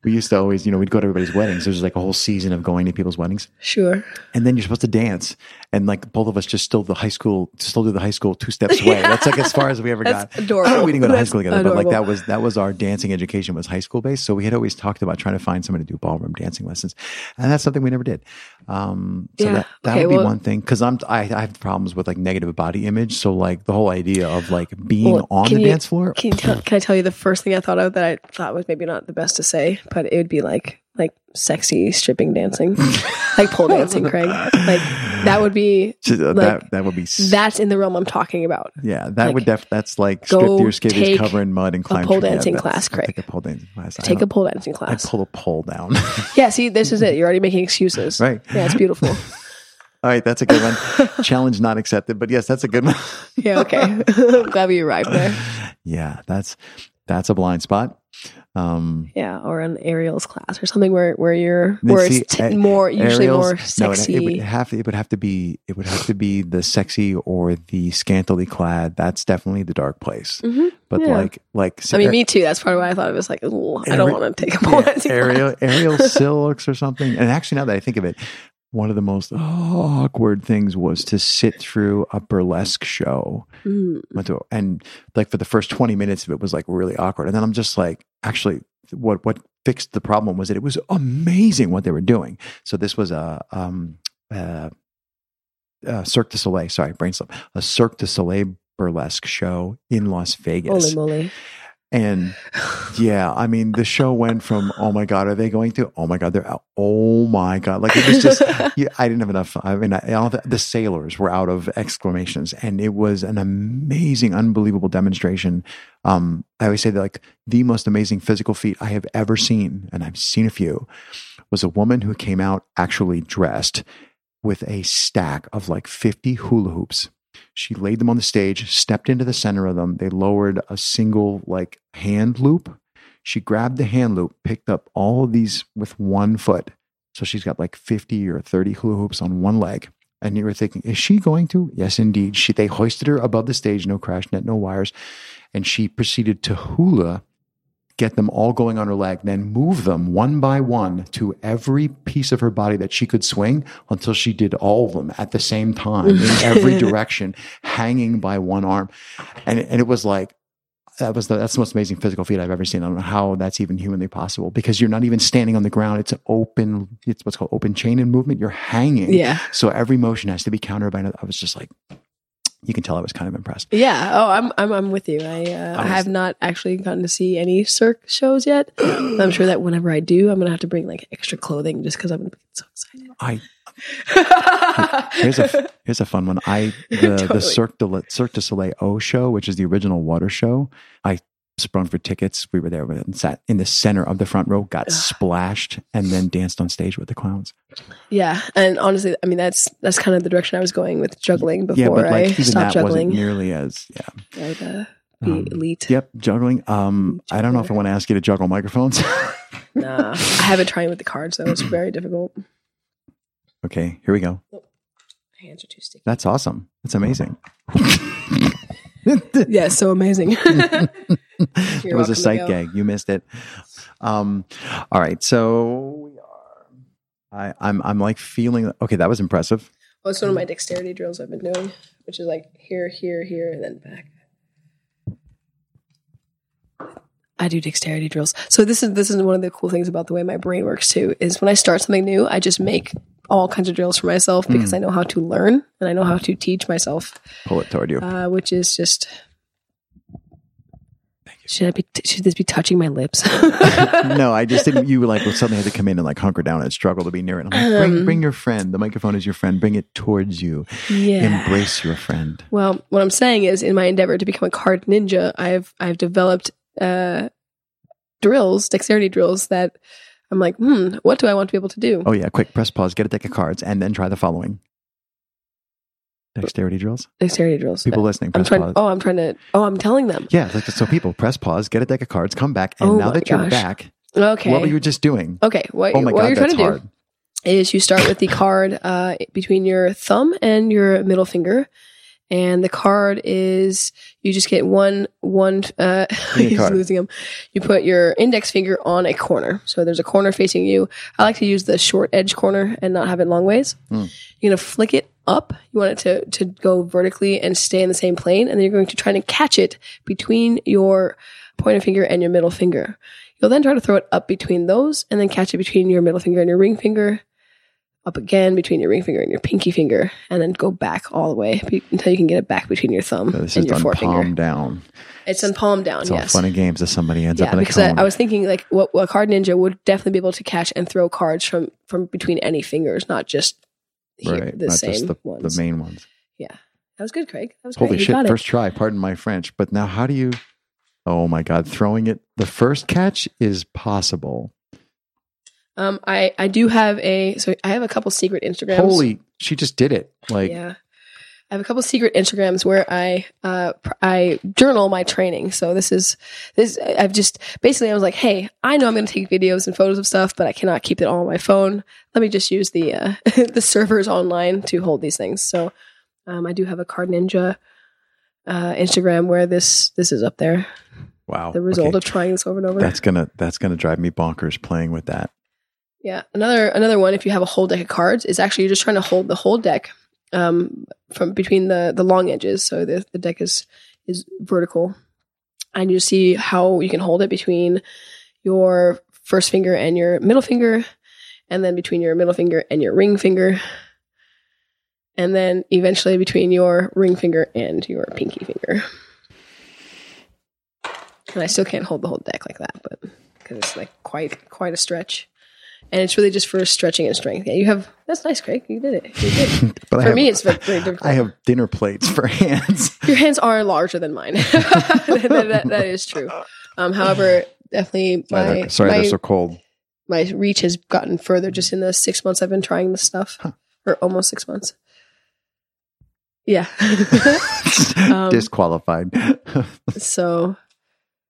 we used to always, you know, we'd go to everybody's weddings. There's like a whole season of going to people's weddings, Sure. and then you're supposed to dance. And like both of us just still the high school, still do the high school two steps away. That's like as far as we ever That's got. adorable. we didn't go to high school together, but like that was that was our dancing education was high school based. So we had always talked about trying to find someone to do ballroom dancing lessons, and that's something we never did. Um, so Yeah. that that Okay, would be well- one thing because I'm I, I have problems with like negative body image. So like the whole idea of like being Well, on the you- dance floor. Can, you tell, can I tell you the first thing I thought of that I thought was maybe not the best to say, but it would be like like sexy stripping dancing, (laughs) like pole dancing, Craig. Like that would be uh, that like, that would be that's in the realm I'm talking about. Yeah, that Like, would def. That's like strip your skivvies, cover in mud, and climb. pole through- yeah, dancing that's- class, Craig. Take a pole dancing class. I Take a pole dancing class. pull a pole down. Yeah, see, this is it. You're already making excuses. (laughs) right. Yeah, it's beautiful. (laughs) All right, that's a good one. (laughs) Challenge not accepted, but yes, that's a good one. (laughs) Yeah, okay. (laughs) Glad we arrived there. yeah, that's that's a blind spot. Um, Yeah, or an aerials class or something where where you're where see, it's t- a- more usually aerials- more no, it- sexy. it, would have it would have to be it would have to be the sexy or the scantily clad. That's definitely the dark place. Mhm. But Yeah. like like I mean, me too. That's part of why I thought it was like, I don't want to take a yeah, aerial aerial silks or something. And actually, now that I think of it, one of the most (gasps) awkward things was to sit through a burlesque show. Mm. And like for the first twenty minutes of it was like really awkward, and then I'm just like, actually, what what fixed the problem was that it was amazing what they were doing. So this was a um uh, uh Cirque du Soleil. Sorry, brain slip. A Cirque du Soleil burlesque show in Las Vegas. Holy moly. And yeah, I mean, the show went from oh my god, are they going to? Oh my god, they're out. Oh my god, like it was just. (laughs) yeah, I didn't have enough. I mean, I, all the, the sailors were out of exclamations, and it was an amazing, unbelievable demonstration. Um, I always say that like the most amazing physical feat I have ever seen, and I've seen a few, was a woman who came out actually dressed with a stack of like fifty hula hoops. She laid them on the stage, stepped into the center of them. They lowered a single like hand loop. She grabbed the hand loop, picked up all of these with one foot. So she's got like 50 or 30 hula hoops on one leg. And you were thinking, is she going to? Yes, indeed. She, they hoisted her above the stage, no crash net, no wires. And she proceeded to hula, get them all going on her leg, then move them one by one to every piece of her body that she could swing until she did all of them at the same time in (laughs) every direction, hanging by one arm. And, and it was like, that was the, that's the most amazing physical feat I've ever seen. I don't know how that's even humanly possible because you're not even standing on the ground. It's open, it's what's called open chain in movement. You're hanging. Yeah. So every motion has to be countered by another. I was just like, you can tell I was kind of impressed. Yeah. Oh, I'm I'm I'm with you. I uh, I I have not actually gotten to see any Cirque shows yet. I'm sure that whenever I do, I'm gonna have to bring like extra clothing just because I'm gonna be so I excited. (laughs) here's a here's a fun one. I (laughs) the the Totally. Cirque du Cirque du Soleil O show, which is the original water show. I sprung for tickets. We were there and sat in the center of the front row, got splashed, and then danced on stage with the clowns. yeah, and honestly, I mean that's that's kind of the direction I was going with juggling before yeah, but I like even stopped that juggling. wasn't nearly as yeah. Uh, be Um, elite. Yep, juggling. Um, I don't know if I want to ask you to juggle microphones. (laughs) Nah, I haven't tried with the cards though. It's very difficult. okay, here we go. Hands are too sticky. That's awesome. That's amazing. (laughs) (laughs) Yeah, so amazing. (laughs) it was a sight gag. You missed it. Um, all right, so we are. I, I'm I'm like feeling. Okay, that was impressive. Well, it's one of my dexterity drills I've been doing, which is like here, here, here, and then back. I do dexterity drills. So this is this is one of the cool things about the way my brain works too. Is when I start something new, I just make all kinds of drills for myself because Hmm. I know how to learn and I know how to teach myself, Pull it toward you. uh, which is just. Should I be? should this be touching my lips? (laughs) no, I just didn't. You like suddenly had to come in and like hunker down and struggle to be near it. I'm like, bring, Um, bring your friend. The microphone is your friend. Bring it towards you. yeah. Embrace your friend. Well, what I'm saying is, in my endeavor to become a card ninja, I've I've developed uh, drills, dexterity drills that I'm like, hmm, what do I want to be able to do? Oh yeah, quick press pause, get a deck of cards, and then try the following. Dexterity drills. Dexterity drills. People listening, I'm trying. pause. Oh, I'm trying to. Oh, I'm telling them. Yeah, so people press pause, get a deck of cards, come back, and Oh now that you're back, Okay. what were you just doing? okay. What, Oh my what god, you're trying to hard. do is you start with the card uh, between your thumb and your middle finger, and the card is you just get one one. Uh, (laughs) he's losing them You put your index finger on a corner, so there's a corner facing you. I like to use the short edge corner and not have it long ways. Hmm. You're gonna flick it up. You want it to to go vertically and stay in the same plane, and then you're going to try to catch it between your pointer finger and your middle finger. You'll then try to throw it up between those, and then catch it between your middle finger and your ring finger up again between your ring finger and your pinky finger, and then go back all the way until you can get it back between your thumb So this and is your forefinger. palm down. It's on palm down, It's all yes. fun and games if somebody ends up Yeah, in a because I, cone. I was thinking like what, what card ninja would definitely be able to catch and throw cards from from between any fingers, not just here, right, the not same just the, ones. the main ones. Yeah, that was good, Craig. That was Holy great. Shit! First try. Pardon my French, but now how do you? Oh my god! Throwing it. The first catch is possible. Um, I I do have a so I have a couple secret Instagrams. Holy! She just did it. Like yeah. I have a couple secret Instagrams where I uh I journal my training. So this is this I've just basically I was like, hey, I know I'm going to take videos and photos of stuff, but I cannot keep it all on my phone. Let me just use the uh, (laughs) the servers online to hold these things. So um, I do have a Card Ninja uh, Instagram where this this is up there. wow. The result Okay. of trying this over and over. that's gonna that's gonna drive me bonkers playing with that. Yeah, another another one. If you have a whole deck of cards, is actually you're just trying to hold the whole deck um, from between the the long edges, so the the deck is is vertical, and you see how you can hold it between your first finger and your middle finger, and then between your middle finger and your ring finger, and then eventually between your ring finger and your pinky finger. And I still can't hold the whole deck like that, but because it's like quite quite a stretch and it's really just for stretching and strength. Yeah, you have that's nice, Craig. You did it. You did. (laughs) But for have, me, it's very, difficult. I have dinner plates for (laughs) hands. Your hands are larger than mine. (laughs) that, that- that is true. Um, however, definitely my they're, sorry my, they're so cold. my reach has gotten further just in the six months I've been trying this stuff, Huh. or almost six months. Yeah. Um, Disqualified. so,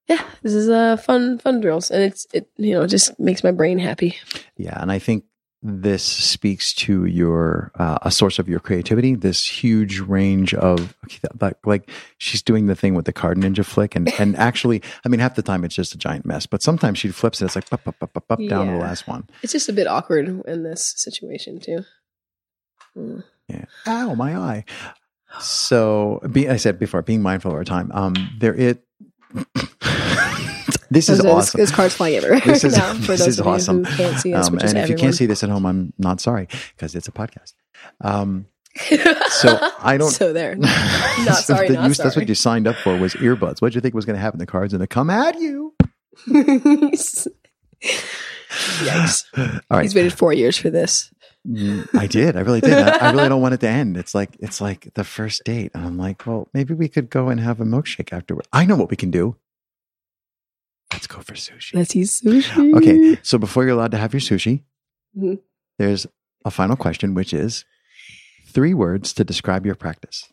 yeah, this is a uh, fun fun drills, and it's it you know just makes my brain happy. Yeah, and I think this speaks to your uh, a source of your creativity. This huge range of like like she's doing the thing with the card ninja flick, and and (laughs) actually, I mean, half the time it's just a giant mess, but sometimes she flips it. It's like up, up, up, up, up down to the last one. It's just a bit awkward in this situation too. Mm. Yeah. Ow, my eye. So, be, I said before, being mindful of our time. Um, there it. (laughs) this is So awesome. This card's flying everywhere. This is- now, (laughs) for this those is of you awesome. who can't see us, Um, and if you can't see this at home, I'm not sorry because it's a podcast. Um, (laughs) so I don't. So there. not sorry, not That's sorry. what you signed up for was earbuds. What did you think was going to happen? The cards going to come at you. Yikes! All right, He's waited four years for this. Mm, I did. I really did. I, I really don't want it to end. It's like it's like the first date. And I'm like, well, maybe we could go and have a milkshake afterward. I know what we can do. Let's go for sushi. Let's eat (gasps) sushi. Okay, so before you're allowed to have your sushi, Mhm. there's a final question, which is three words to describe your practice.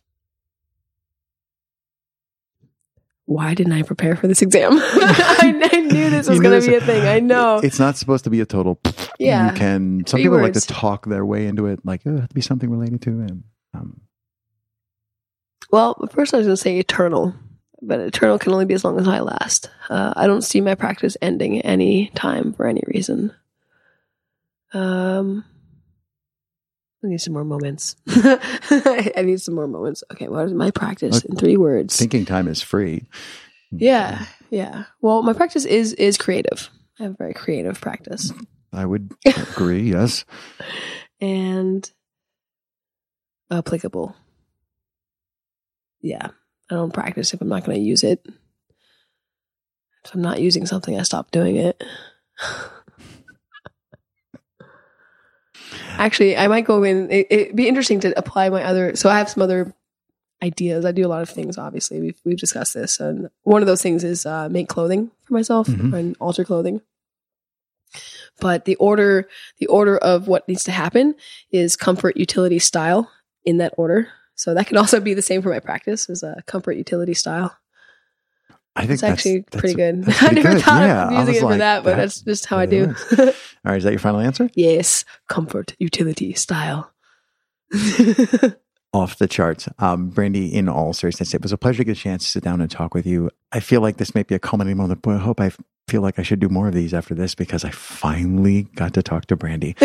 Why didn't I prepare for this exam? (laughs) I, (laughs) I knew this was going to be a thing. I know. It's not supposed to be a total. (laughs) Yeah. You can. Some Three people like to talk their way into it, like oh, it has to be something related to it. Um, Well, first I was going to say eternal, but eternal can only be as long as I last. Uh, I don't see my practice ending any time for any reason. Um, I need some more moments. (laughs) (laughs) I need some more moments. Okay, what is my practice in three words? thinking time is free. Yeah, yeah. Well, my practice is is creative. I have a very creative practice, I would (laughs) agree. Yes. and applicable. Yeah, I don't practice if I'm not going to use it. If I'm not using something, I stop doing it. Actually, I might go in. It, it'd be interesting to apply my other. So I have some other ideas. I do a lot of things. Obviously, we've we've discussed this, and one of those things is uh, make clothing for myself Mhm. and alter clothing. But the order, the order of what needs to happen is comfort, utility, style in that order. So that can also be the same for my practice as a comfort, utility, style. I think It's that's actually that's- pretty good. that's (laughs) I never good. thought Yeah, of using it for like, that, but that- that's just how I do. (laughs) All right, is that your final answer? yes, comfort, utility, style. (laughs) off the charts. Um, Brandee, in all seriousness, it was a pleasure to get a chance to sit down and talk with you. I feel like this might be a culminating moment, but I hope I feel like I should do more of these after this because I finally got to talk to Brandee.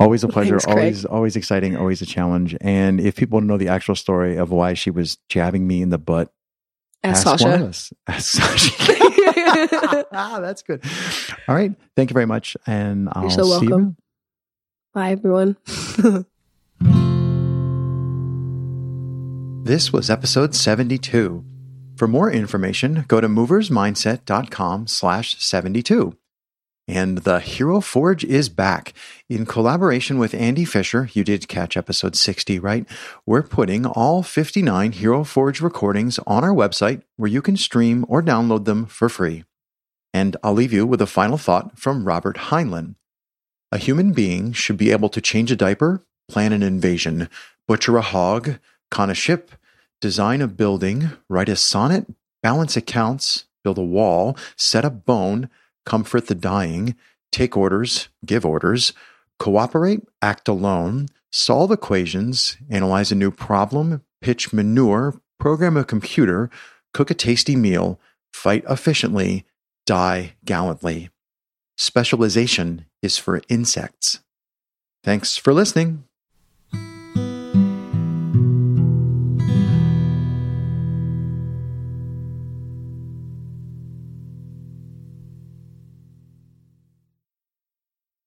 always a pleasure, Thanks, always always exciting, always a challenge. And if people want to know the actual story of why she was jabbing me in the butt, Ask one of Sasha. us. (laughs) Ask Sasha. ah, (laughs) that's good. All right. Thank you very much. And I'll so see you. welcome. Bye, everyone. (laughs) This was episode 72. For more information, go to moversmindset.com slash 72. And the Hero Forge is back. In collaboration with Andy Fisher, you did catch episode 60, right? We're putting all 59 Hero Forge recordings on our website where you can stream or download them for free. And I'll leave you with a final thought from Robert Heinlein. A human being should be able to change a diaper, plan an invasion, butcher a hog, con a ship, design a building, write a sonnet, balance accounts, build a wall, set a bone, comfort the dying, take orders, give orders, cooperate, act alone, solve equations, analyze a new problem, pitch manure, program a computer, cook a tasty meal, fight efficiently, die gallantly. Specialization is for insects. Thanks for listening.